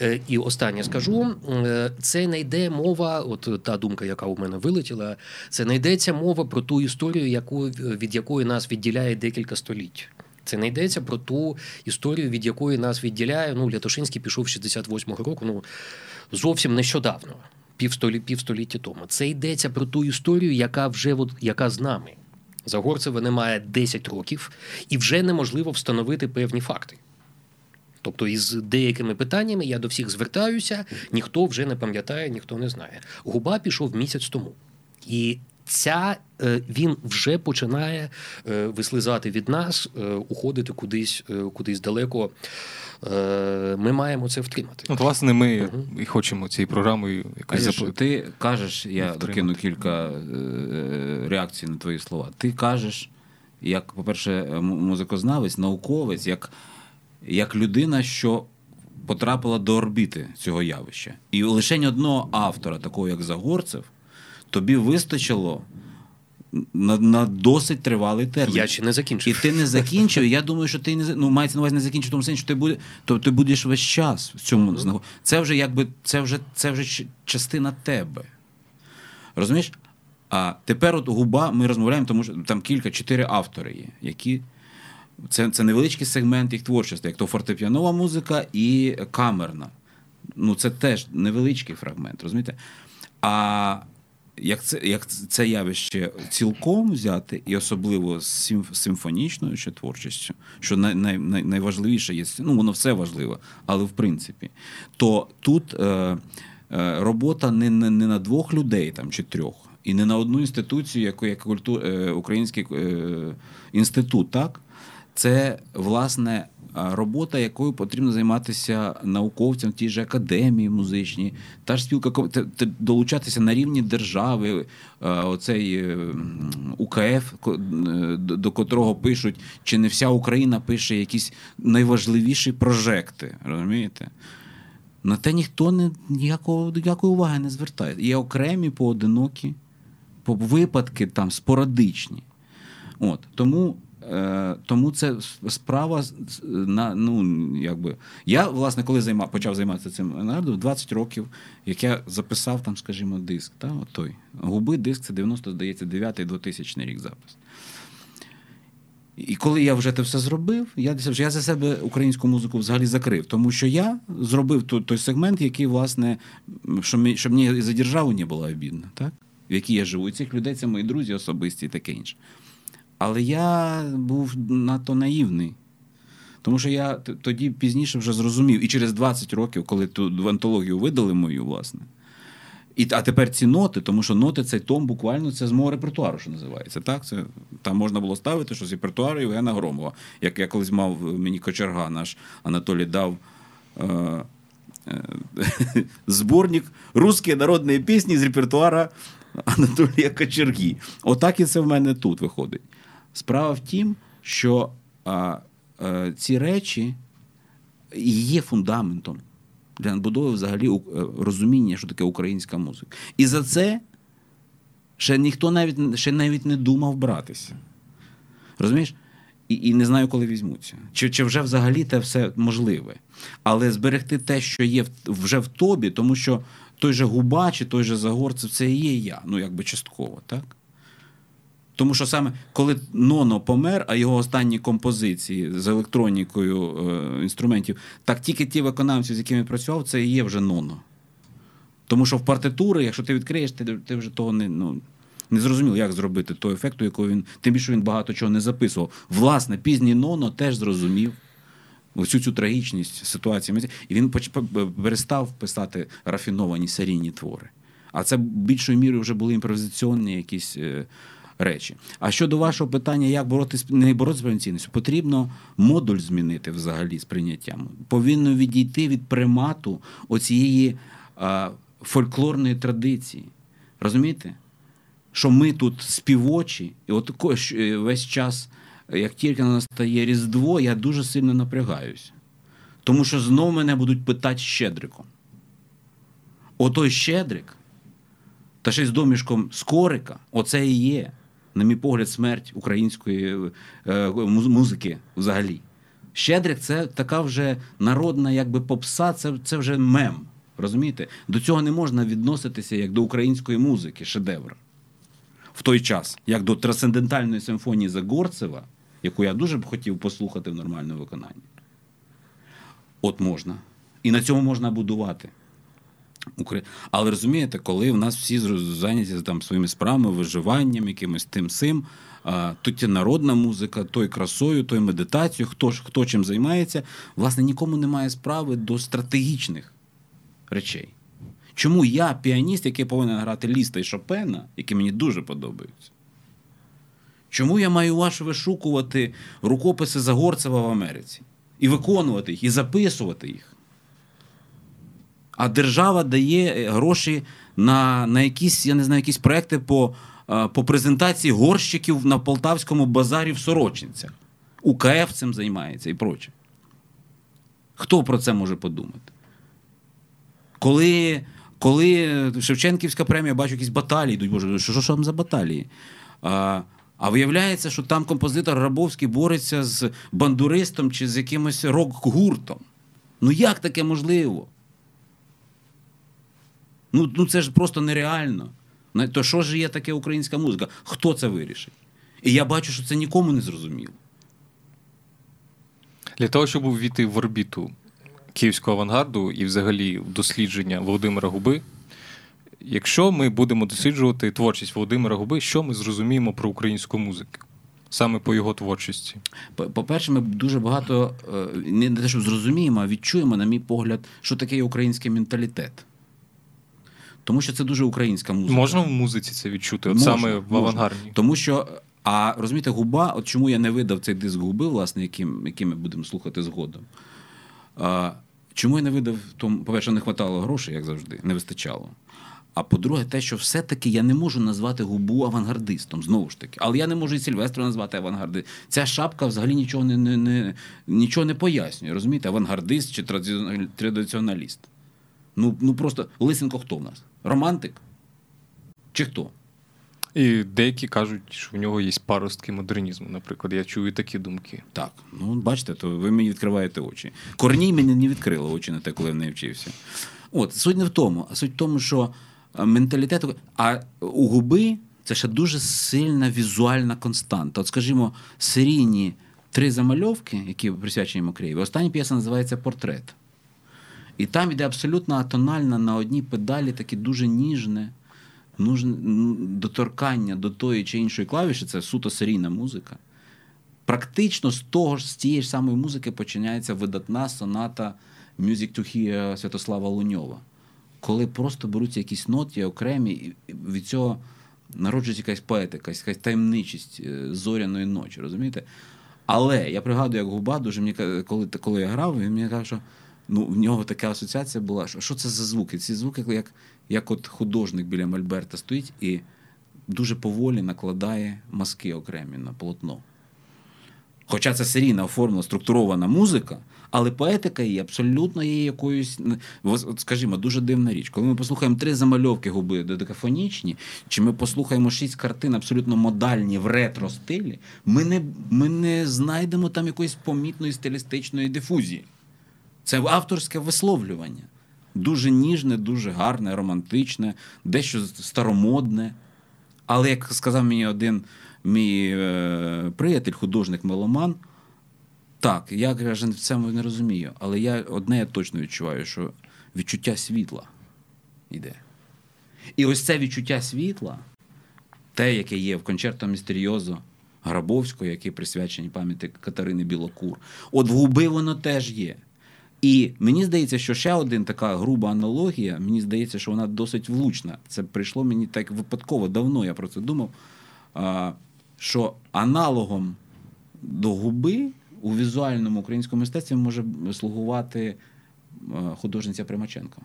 Е, і останнє скажу: е, це не йде мова, от та думка, яка у мене вилетіла, це не йдеться мова про ту історію, яку від якої нас відділяє декілька століть. Це не йдеться про ту історію, від якої нас відділяє. Ну, Лятошинський пішов 68-го року. Ну зовсім нещодавно півстолі, півстоліття тому. Це йдеться про ту історію, яка вже от, яка з нами. Загорцева немає 10 років, і вже неможливо встановити певні факти. Тобто, із деякими питаннями я до всіх звертаюся, ніхто вже не пам'ятає, ніхто не знає. Губа пішов місяць тому. І ця е, він вже починає е, вислизати від нас, е, уходити кудись, кудись далеко. Ми маємо це втримати. От, власне, ми угу. і хочемо цією програмою якось запл... Ти кажеш, я втримати. докину кілька реакцій на твої слова. Ти кажеш, як, по-перше, музикознавець, науковець, як, як людина, що. Потрапила до орбіти цього явища, і лише одного автора, такого як Загорцев, тобі вистачило на на досить тривалий термін. Я ще не закінчив. І ти не закінчив. Я думаю, що ти не ну, мається на увазі не закінчив тому сенсі, що ти буде, то ти будеш весь час в цьому mm-hmm. Це вже якби це вже це вже частина тебе. Розумієш? А тепер от губа ми розмовляємо, тому що там кілька, чотири автори є, які. Це це невеличкий сегмент їх творчості, як то фортепіанова музика і камерна. Ну, це теж невеличкий фрагмент, розумієте? А як це як це явище цілком взяти, і особливо з симфонічною ще творчістю, що най, най, най, найважливіше є, ну воно все важливо, але в принципі, то тут е, е, робота не, не не, на двох людей там чи трьох, і не на одну інституцію, яку як культур, е, Український е, інститут, так? Це власне робота, якою потрібно займатися науковцям тій же академії музичній, та ж спілка долучатися на рівні держави, оцей е, УКФ, до котрого пишуть, чи не вся Україна пише якісь найважливіші прожекти. Розумієте? На те ніхто не ніякого ніякої уваги не звертає. Є окремі поодинокі випадки там спорадичні. От Тому тому це справа на ну якби я власне коли займа, почав займатися цим нардом 20 років, як я записав там, скажімо, диск. Та, той. Губи диск це 90, здається, 9 2000 рік запис. І коли я вже це все зробив, я я за себе українську музику взагалі закрив, тому що я зробив той, той сегмент, який, власне, щоб щоб мені за державу не було обідно, так? в якій я живу. І цих людей це мої друзі особисті і таке інше. Але я був надто наївний. Тому що я тоді пізніше вже зрозумів. І через 20 років, коли ту антологію видали мою, власне. І, А тепер ці ноти, тому що ноти цей том буквально це з мого репертуару, що називається. Так? Це, Там можна було ставити що з репертуару Євгена Громова. Як я колись мав мені кочерга, наш Анатолій дав. Е, е, [LAUGHS] Зборник русські народні пісні з репертуара Анатолія Кочергі. Отак і це в мене тут виходить. Справа в тім, що а, а, е, ці речі є фундаментом для надбудови взагалі е, розуміння, що таке українська музика. І за це ще ніхто навіть ще навіть не думав братися. Розумієш? І і не знаю, коли візьмуться. Чи чи вже взагалі те все можливе. Але зберегти те, що є вже в тобі, тому що той же губа чи той же Загорцев це і є я, ну якби частково, так? Тому що саме коли Ноно помер, а його останні композиції з електронікою е, інструментів, так тільки ті виконавці, з якими працював, це і є вже Ноно. Тому що в партитури, якщо ти відкриєш, ти ти вже того не ну, не зрозуміло, як зробити той ефект, якого він. Тим більше він багато чого не записував. Власне, пізній Ноно теж зрозумів всю цю трагічність ситуації. І він перестав писати рафіновані серійні твори. А це більшою мірою вже були імпровізаційні якісь. Е, речі. А щодо вашого питання, як боротися не боротися з провінційністю, потрібно модуль змінити взагалі з прийняттям. Повинно відійти від примату оцієї а, фольклорної традиції. Розумієте? Що ми тут співочі, і от е, весь час, як тільки настає Різдво, я дуже сильно напрягаюся. Тому що знову мене будуть питати щедриком. Отой щедрик, та ще й з домішком скорика, оце і є на мій погляд, смерть української е, музики взагалі. Щедрик це така вже народна, якби попса, це, це вже мем. Розумієте? До цього не можна відноситися як до української музики, шедевр. В той час, як до трансцендентальної симфонії Загорцева, яку я дуже б хотів послухати в нормальному виконанні. От можна. І на цьому можна будувати. Але розумієте, коли в нас всі зайняті там своїми справами, виживанням, якимось тим сим, тут є народна музика, той красою, той медитацією, хто ж хто чим займається, власне, нікому немає справи до стратегічних речей. Чому я, піаніст, який повинен грати Ліста і Шопена, які мені дуже подобаються? Чому я маю ваш вишукувати рукописи Загорцева в Америці і виконувати їх, і записувати їх? А держава дає е, гроші на на якісь, я не знаю, якісь проекти по е, по презентації горщиків на полтавському базарі в Сорочинцях. УКФ цим займається і проче. Хто про це може подумати? Коли коли Шевченківська премія бачу якісь баталії, йдуть, боже, що що там за баталії? А а виявляється, що там композитор Рабовський бореться з бандуристом чи з якимось рок-гуртом. Ну як таке можливо? Ну ну це ж просто нереально. То що ж є таке українська музика? Хто це вирішить? І я бачу, що це нікому не зрозуміло. Для того, щоб увійти в орбіту київського авангарду і взагалі в дослідження Володимира Губи. Якщо ми будемо досліджувати творчість Володимира Губи, що ми зрозуміємо про українську музику? Саме по його творчості? По-перше, ми дуже багато е, не те, що зрозуміємо, а відчуємо, на мій погляд, що таке український менталітет. Тому що це дуже українська музика. Можна в музиці це відчути, от можна, саме в авангардні. Тому що, а розумієте, губа, от чому я не видав цей диск губи, власне, яким, яким ми будемо слухати згодом. А, Чому я не видав, тому, по-перше, не вистачало грошей, як завжди, не вистачало. А по-друге, те, що все-таки я не можу назвати губу авангардистом, знову ж таки. Але я не можу і Сільвестра назвати авангардистом. Ця шапка взагалі нічого не не, не, нічого не пояснює. Розумієте, авангардист чи традиціоналіст. Ну ну просто Лисенко хто в нас? Романтик? Чи хто? І деякі кажуть, що в нього є паростки модернізму, наприклад. Я чую такі думки. Так, ну бачите, то ви мені відкриваєте очі. Корній мені не відкрили очі на те, коли я не вчився. От, суть не в тому, а суть в тому, що е, менталітет. А у губи це ще дуже сильна візуальна константа. От, скажімо, серійні три замальовки, які присвячені Макреєві, остання п'єса називається Портрет. І там йде абсолютно атональна на одній педалі, таке дуже ніжне, доторкання до тої чи іншої клавіші, це суто серійна музика. Практично з того ж з тієї ж самої музики починається видатна соната Music to Hear Святослава Луньова. Коли просто беруться якісь ноти окремі, і від цього народжується якась поетика, якась таємничість е, зоряної ночі, розумієте? Але я пригадую, як губа дуже мені коли коли я грав, він мені каже, що ну, в нього така асоціація була, що що це за звуки? Ці звуки як як от художник біля Мольберта стоїть і дуже поволі накладає маски окремі на полотно. Хоча це серійна оформлена, структурована музика, але поетика її абсолютно є якоюсь, скажімо, дуже дивна річ. Коли ми послухаємо три замальовки губи додекафонічні, чи ми послухаємо шість картин абсолютно модальні в ретро стилі, ми не, ми не знайдемо там якоїсь помітної стилістичної дифузії. Це авторське висловлювання. Дуже ніжне, дуже гарне, романтичне, дещо старомодне. Але як сказав мені один мій е, приятель, художник меломан, так, я в цьому не розумію, але я одне я точно відчуваю, що відчуття світла йде. І ось це відчуття світла, те, яке є в концерто Містеріозо Грабовського, який присвячені пам'яті Катерини Білокур, от в губи воно теж є. І мені здається, що ще один така груба аналогія, мені здається, що вона досить влучна. Це прийшло мені так випадково, давно я про це думав. Що аналогом до губи у візуальному українському мистецтві може слугувати художниця Примаченко.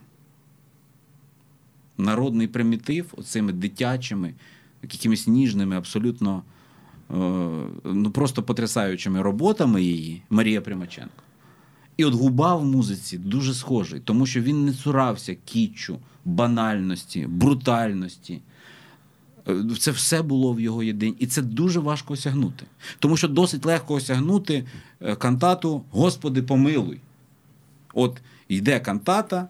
Народний примітив оцими дитячими, якимись ніжними, абсолютно ну просто потрясаючими роботами її Марія Примаченко. І от губа в музиці дуже схожий, тому що він не цурався кічу, банальності, брутальності. Е, це все було в його єдині. І це дуже важко осягнути. Тому що досить легко осягнути е, кантату Господи, помилуй. От йде кантата,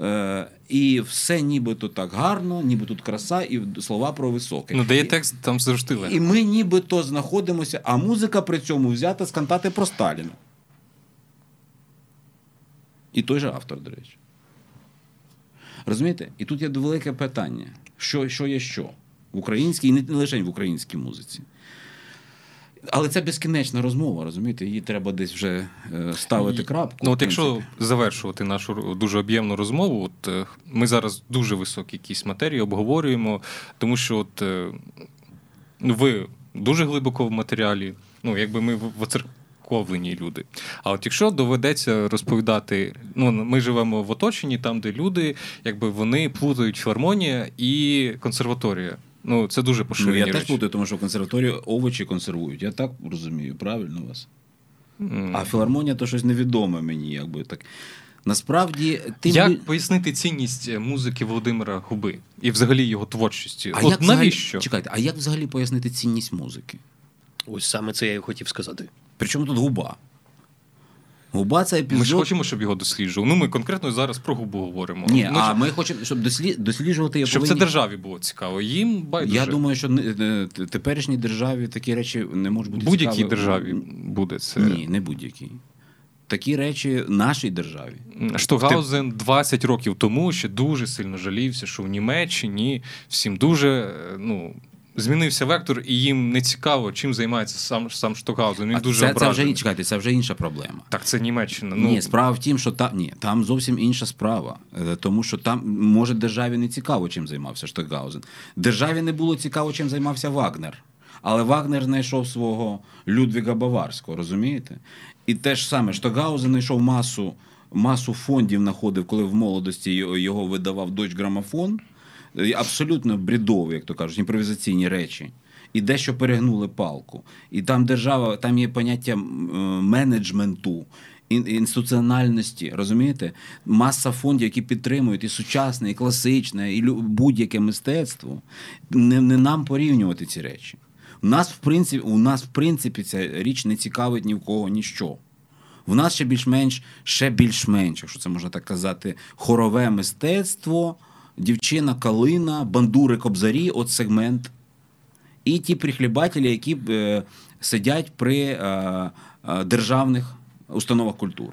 е, і все нібито так гарно, ніби тут краса, і слова про високе. Ну, де є текст, там завжди легко. І ми нібито знаходимося, а музика при цьому взята з кантати про Сталіна. І той же автор, до речі. Розумієте? І тут є велике питання: що що є що в українській, і не лише в українській музиці. Але це безкінечна розмова, розумієте? Її треба десь вже е, ставити крапку. Ну, от якщо завершувати нашу дуже об'ємну розмову, от е, ми зараз дуже високі якісь матерії обговорюємо, тому що от е, ну, ви дуже глибоко в матеріалі. Ну, якби ми в підготовлені люди. А от якщо доведеться розповідати, ну ми живемо в оточенні, там де люди, якби вони плутають філармонія і консерваторія. Ну це дуже поширені Ну, Я речі. теж плутаю, тому що в консерваторії овочі консервують. Я так розумію, правильно вас. Mm. А філармонія то щось невідоме мені, якби так. Насправді, ти як пояснити цінність музики Володимира Губи і взагалі його творчості? А От як навіщо? Взагалі, чекайте, а як взагалі пояснити цінність музики? Ось саме це я і хотів сказати. Причому тут губа? Губа це епізод... Ми ж хочемо, щоб його досліджували. Ну, ми конкретно зараз про губу говоримо. Ні, ми а ми хочемо, щоб досліджувати його. Щоб повинні... це державі було цікаво. Їм байдуже. Я думаю, що теперішній державі такі речі не можуть бути Будь-якій цікаві. державі буде це. Ні, не будь-якій. Такі речі нашій державі. Штогаузен 20 років тому ще дуже сильно жалівся, що в Німеччині всім дуже ну, змінився вектор, і їм не цікаво, чим займається сам сам Штокгаузен. Він а дуже це, це вже чекайте, це вже інша проблема. Так, це Німеччина. Ну ні, справа в тім, що там ні, там зовсім інша справа, е, тому що там може державі не цікаво, чим займався Штокгаузен. Державі не було цікаво, чим займався Вагнер. Але Вагнер знайшов свого Людвіга Баварського, розумієте? І те ж саме Штокгаузен знайшов масу масу фондів, знаходив, коли в молодості його видавав дочь грамофон. Е, абсолютно бредові, як то кажуть, імпровізаційні речі. І дещо перегнули палку. І там держава, там є поняття менеджменту. Інституціональності, розумієте? Маса фондів, які підтримують і сучасне, і класичне, і будь-яке мистецтво. Не не нам порівнювати ці речі. У нас, в принципі, у нас, в принципі, ця річ не цікавить ні в кого ніщо. В нас ще більш-менш, ще більш-менш, якщо це можна так казати, хорове мистецтво дівчина, калина, бандури кобзарі, от сегмент. І ті прихлібателі, які е, сидять при е, е, державних установах культури.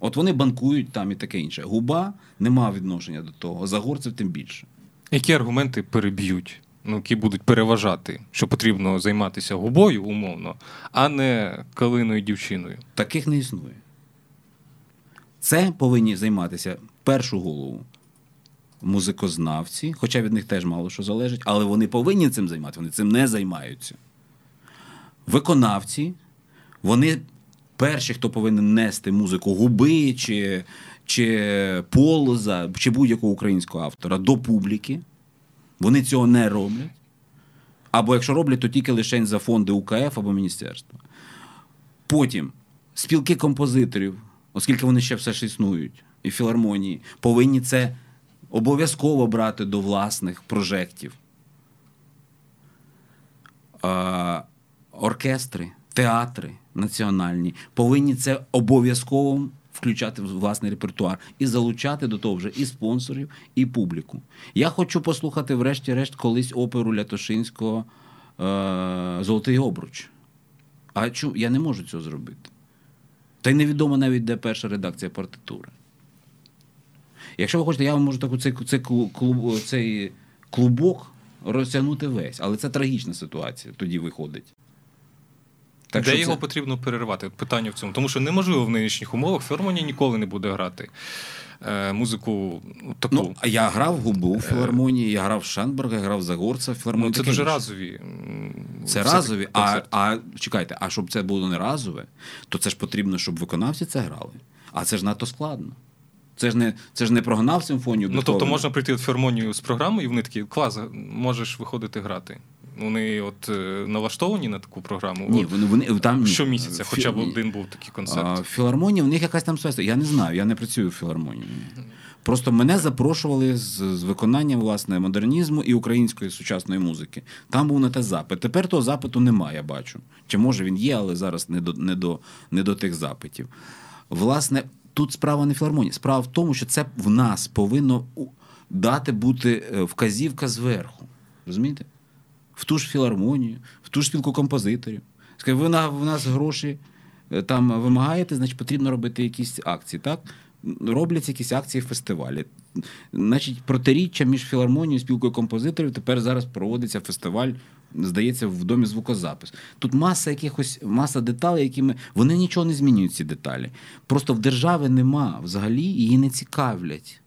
От вони банкують там і таке інше. Губа не має відношення до того, загорцев тим більше. Які аргументи переб'ють, ну, які будуть переважати, що потрібно займатися губою умовно, а не калиною дівчиною? Таких не існує. Це повинні займатися першу голову музикознавці, хоча від них теж мало що залежить, але вони повинні цим займатися, вони цим не займаються. Виконавці, вони перші, хто повинен нести музику губи чи чи Полоза, чи будь-якого українського автора до публіки. Вони цього не роблять. Або якщо роблять, то тільки лише за фонди УКФ або міністерства. Потім спілки композиторів, оскільки вони ще все ж існують, і філармонії, повинні це обов'язково брати до власних прожектів. Оркестри, театри національні повинні це обов'язково включати в власний репертуар і залучати до того вже і спонсорів, і публіку. Я хочу послухати, врешті-решт, колись оперу Лятошинського е- Золотий обруч. А чу, я не можу цього зробити. Та й невідомо навіть, де перша редакція партитури. Якщо ви хочете, я вам можу таку цей, цей, клуб, цей клубок розтягнути весь, але це трагічна ситуація тоді виходить. Так, Де його це... потрібно переривати? Питання в цьому. Тому що неможливо в нинішніх умовах філармонія ніколи не буде грати е, музику таку. Ну, Я грав губу в е, філармонії, я грав в Шанберга, я грав в Загорца в філармонії. Ну, Це дуже разові. Це разові. А а чекайте, а щоб це було не разове, то це ж потрібно, щоб виконавці це грали. А це ж надто складно. Це ж не це ж не прогнав симфонію. Ну тобто можна прийти в філармонію з програмою, і вони такі клас, можеш виходити грати. Вони от е, налаштовані на таку програму? Ні, вони вони там щомісяця, хоча б один був такий концерт. А, Філармонія, в них якась там свеста. Я не знаю, я не працюю в філармонії. Просто мене запрошували з, з виконанням власне модернізму і української сучасної музики. Там був на те запит. Тепер того запиту немає, я бачу. Чи може він є, але зараз не до не до, не до тих запитів. Власне, тут справа не філармонії. Справа в тому, що це в нас повинно дати бути е, вказівка зверху. Розумієте? в ту ж філармонію, в ту ж спілку композиторів. Скажи, ви на в нас гроші е, там вимагаєте, значить потрібно робити якісь акції. так? Робляться якісь акції, в фестивалі. Значить, протиріччя між філармонією і спілкою композиторів тепер зараз проводиться фестиваль, здається, в домі звукозапис. Тут маса якихось маса деталей, які ми вони нічого не змінюють, ці деталі. Просто в держави нема взагалі її не цікавлять.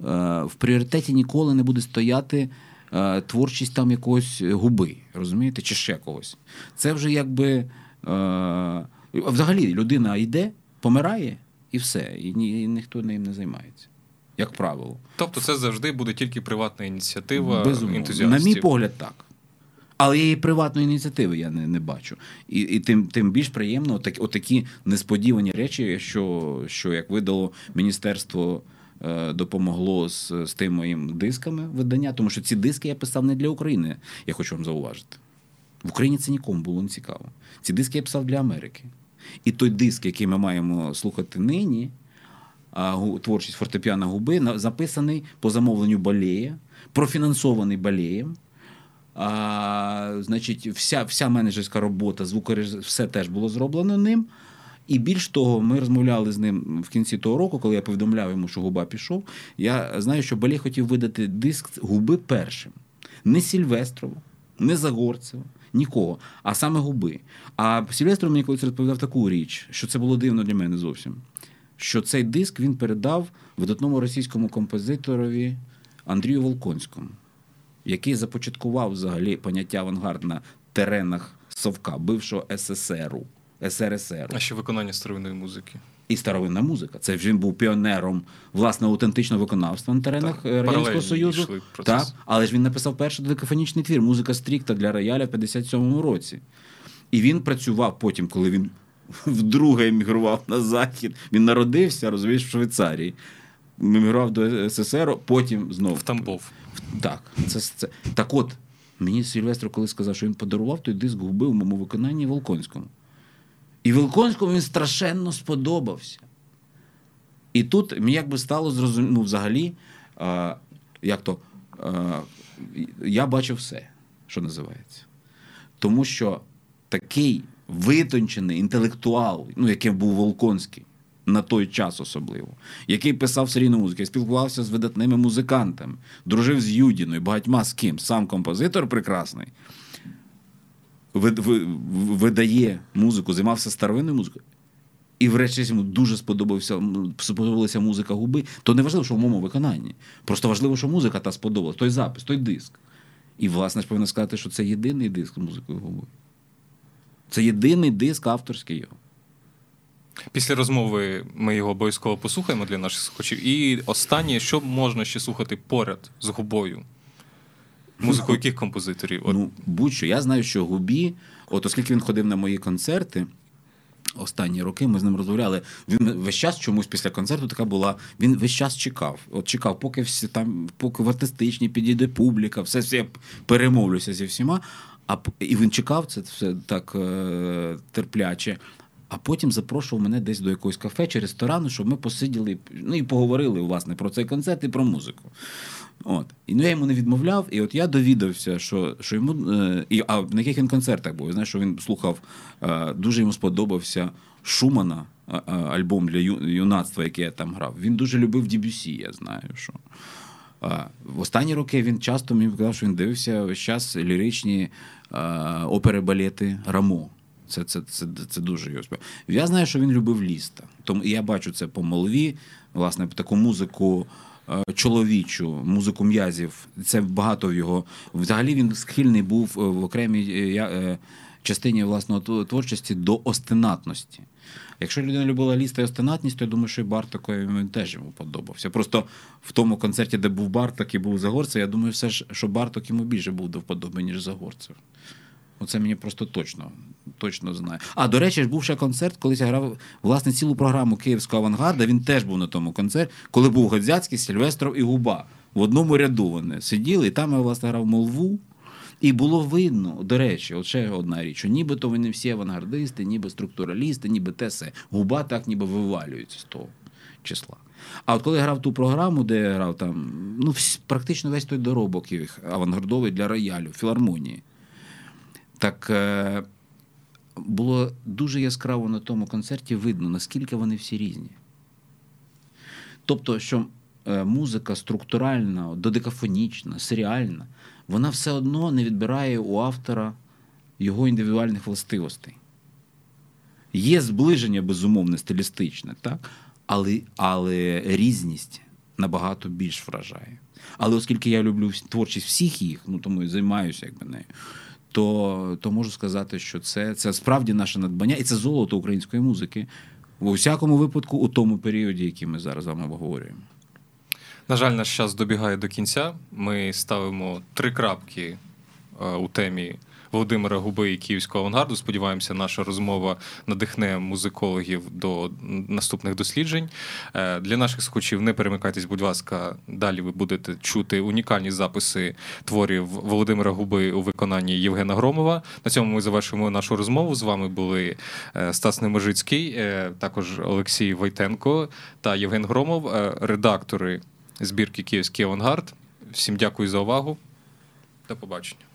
Е, в пріоритеті ніколи не буде стояти Е, творчість там якогось губи, розумієте, чи ще когось. Це вже якби е, взагалі людина йде, помирає і все, і, ні, і ніхто ним не займається. Як правило. Тобто це завжди буде тільки приватна ініціатива Безумовно. ентузіастів? На мій погляд, так. Але її приватної ініціативи я не не бачу. І і тим тим більш приємно отакі, отакі несподівані речі, що, що як видало Міністерство. Е, допомогло з з тим моїм дисками видання, тому що ці диски я писав не для України, я хочу вам зауважити. В Україні це нікому було не цікаво. Ці диски я писав для Америки. І той диск, який ми маємо слухати нині, творчість фортепіано губи, записаний по замовленню балея, профінансований балеєм. А, Значить, вся вся менеджерська робота, звукореж... все теж було зроблено ним. І більш того, ми розмовляли з ним в кінці того року, коли я повідомляв йому, що губа пішов. Я знаю, що Балій хотів видати диск губи першим. Не Сільвестрова, не Загорцева, нікого, а саме губи. А Сільвестров мені колись розповідав таку річ, що це було дивно для мене зовсім. Що цей диск він передав видатному російському композиторові Андрію Волконському, який започаткував взагалі поняття авангард на теренах Совка, бившого СССРу. СРСР. А ще виконання старовинної музики. І старовинна музика. Це він був піонером власне аутентичного виконавства на теренах так, е, Радянського Союзу. Так, Але ж він написав перший додекафонічний твір Музика стрікта для рояля в 57-му році. І він працював потім, коли він [LAUGHS] вдруге емігрував на захід. Він народився, розумієш, в Швейцарії. Емігрував до СССР, потім знову. В Тамбов. Так, це, це. так от, мені Сильвестро коли сказав, що він подарував той диск губи в моєму виконанні Волконському. І Вилконському він страшенно сподобався. І тут мені якби стало зрозуміло, ну, взагалі, а, як то, а, я бачив все, що називається. Тому що такий витончений інтелектуал, ну, яким був Волконський, на той час особливо, який писав серійну музику, спілкувався з видатними музикантами, дружив з Юдіною, багатьма з ким, сам композитор прекрасний видає музику, займався старовинною музикою. І, врешті, йому дуже сподобався сподобалася музика губи, то не важливо, що в моєму виконанні. Просто важливо, що музика та сподобалась, той запис, той диск. І, власне, ж повинна сказати, що це єдиний диск з музикою губи. Це єдиний диск авторський його. Після розмови ми його обов'язково послухаємо для наших слухачів. І останнє, що можна ще слухати поряд з губою? Музику яких композиторів? От. Ну, будь-що. Я знаю, що губі, от оскільки він ходив на мої концерти. Останні роки ми з ним розмовляли. Він весь час чомусь після концерту така була. Він весь час чекав. От чекав, поки всі там, поки в артистичні підійде публіка, все все я перемовлюся зі всіма. А і він чекав це все так е, терпляче. А потім запрошував мене десь до якогось кафе чи ресторану, щоб ми посиділи ну і поговорили власне про цей концерт і про музику. От. І ну, я йому не відмовляв, і от я довідався, що що йому. Е, і, А на яких він концертах був? Знаєш, що він слухав, е, дуже йому сподобався Шумана, е, е, альбом для ю, юнацтва, який я там грав. Він дуже любив Дібюсі, я знаю. що. Е, в останні роки він часто мені казав, що він дивився весь час ліричні е, опери балети Рамо. Це це, це, це дуже його Я знаю, що він любив ліста. Тому я бачу це по молві, власне, таку музику. Е, чоловічу музику м'язів, це багато в його. Взагалі він схильний був е, в окремій е, частині власного творчості до остенатності. Якщо людина любила ліста і остенатність, то я думаю, що і Барток він теж йому подобався. Просто в тому концерті, де був Барток і був Загорцев, я думаю, все ж, що Барток йому більше був до вподоби, ніж Загорцев. Оце мені просто точно точно знаю. А до речі, ж був ще концерт, колись я грав власне цілу програму Київського авангарда. Він теж був на тому концерті, коли був Годзяцький, Сільвестров і Губа. В одному ряду вони сиділи, і там я власне грав молву. І було видно, до речі, от ще одна річ, що нібито вони всі авангардисти, ніби структуралісти, ніби те все. Губа так ніби вивалюється з того числа. А от коли я грав ту програму, де я грав там, ну практично весь той доробок їх авангардовий для роялю, філармонії так е, було дуже яскраво на тому концерті видно, наскільки вони всі різні. Тобто, що е, музика структуральна, додекафонічна, серіальна, вона все одно не відбирає у автора його індивідуальних властивостей. Є зближення, безумовне, стилістичне, так? але але різність набагато більш вражає. Але оскільки я люблю творчість всіх їх, ну тому і займаюся якби нею то то можу сказати, що це це справді наше надбання, і це золото української музики у всякому випадку у тому періоді, який ми зараз з вами обговорюємо. На жаль, наш час добігає до кінця. Ми ставимо три крапки е, у темі Володимира Губи і Київського авангарду. Сподіваємося, наша розмова надихне музикологів до наступних досліджень. Е, для наших слухачів не перемикайтесь, будь ласка, далі ви будете чути унікальні записи творів Володимира Губи у виконанні Євгена Громова. На цьому ми завершуємо нашу розмову. З вами були е, Стас Неможицький, е, також Олексій Войтенко та Євген Громов, редактори збірки Київський авангард. Всім дякую за увагу. До побачення.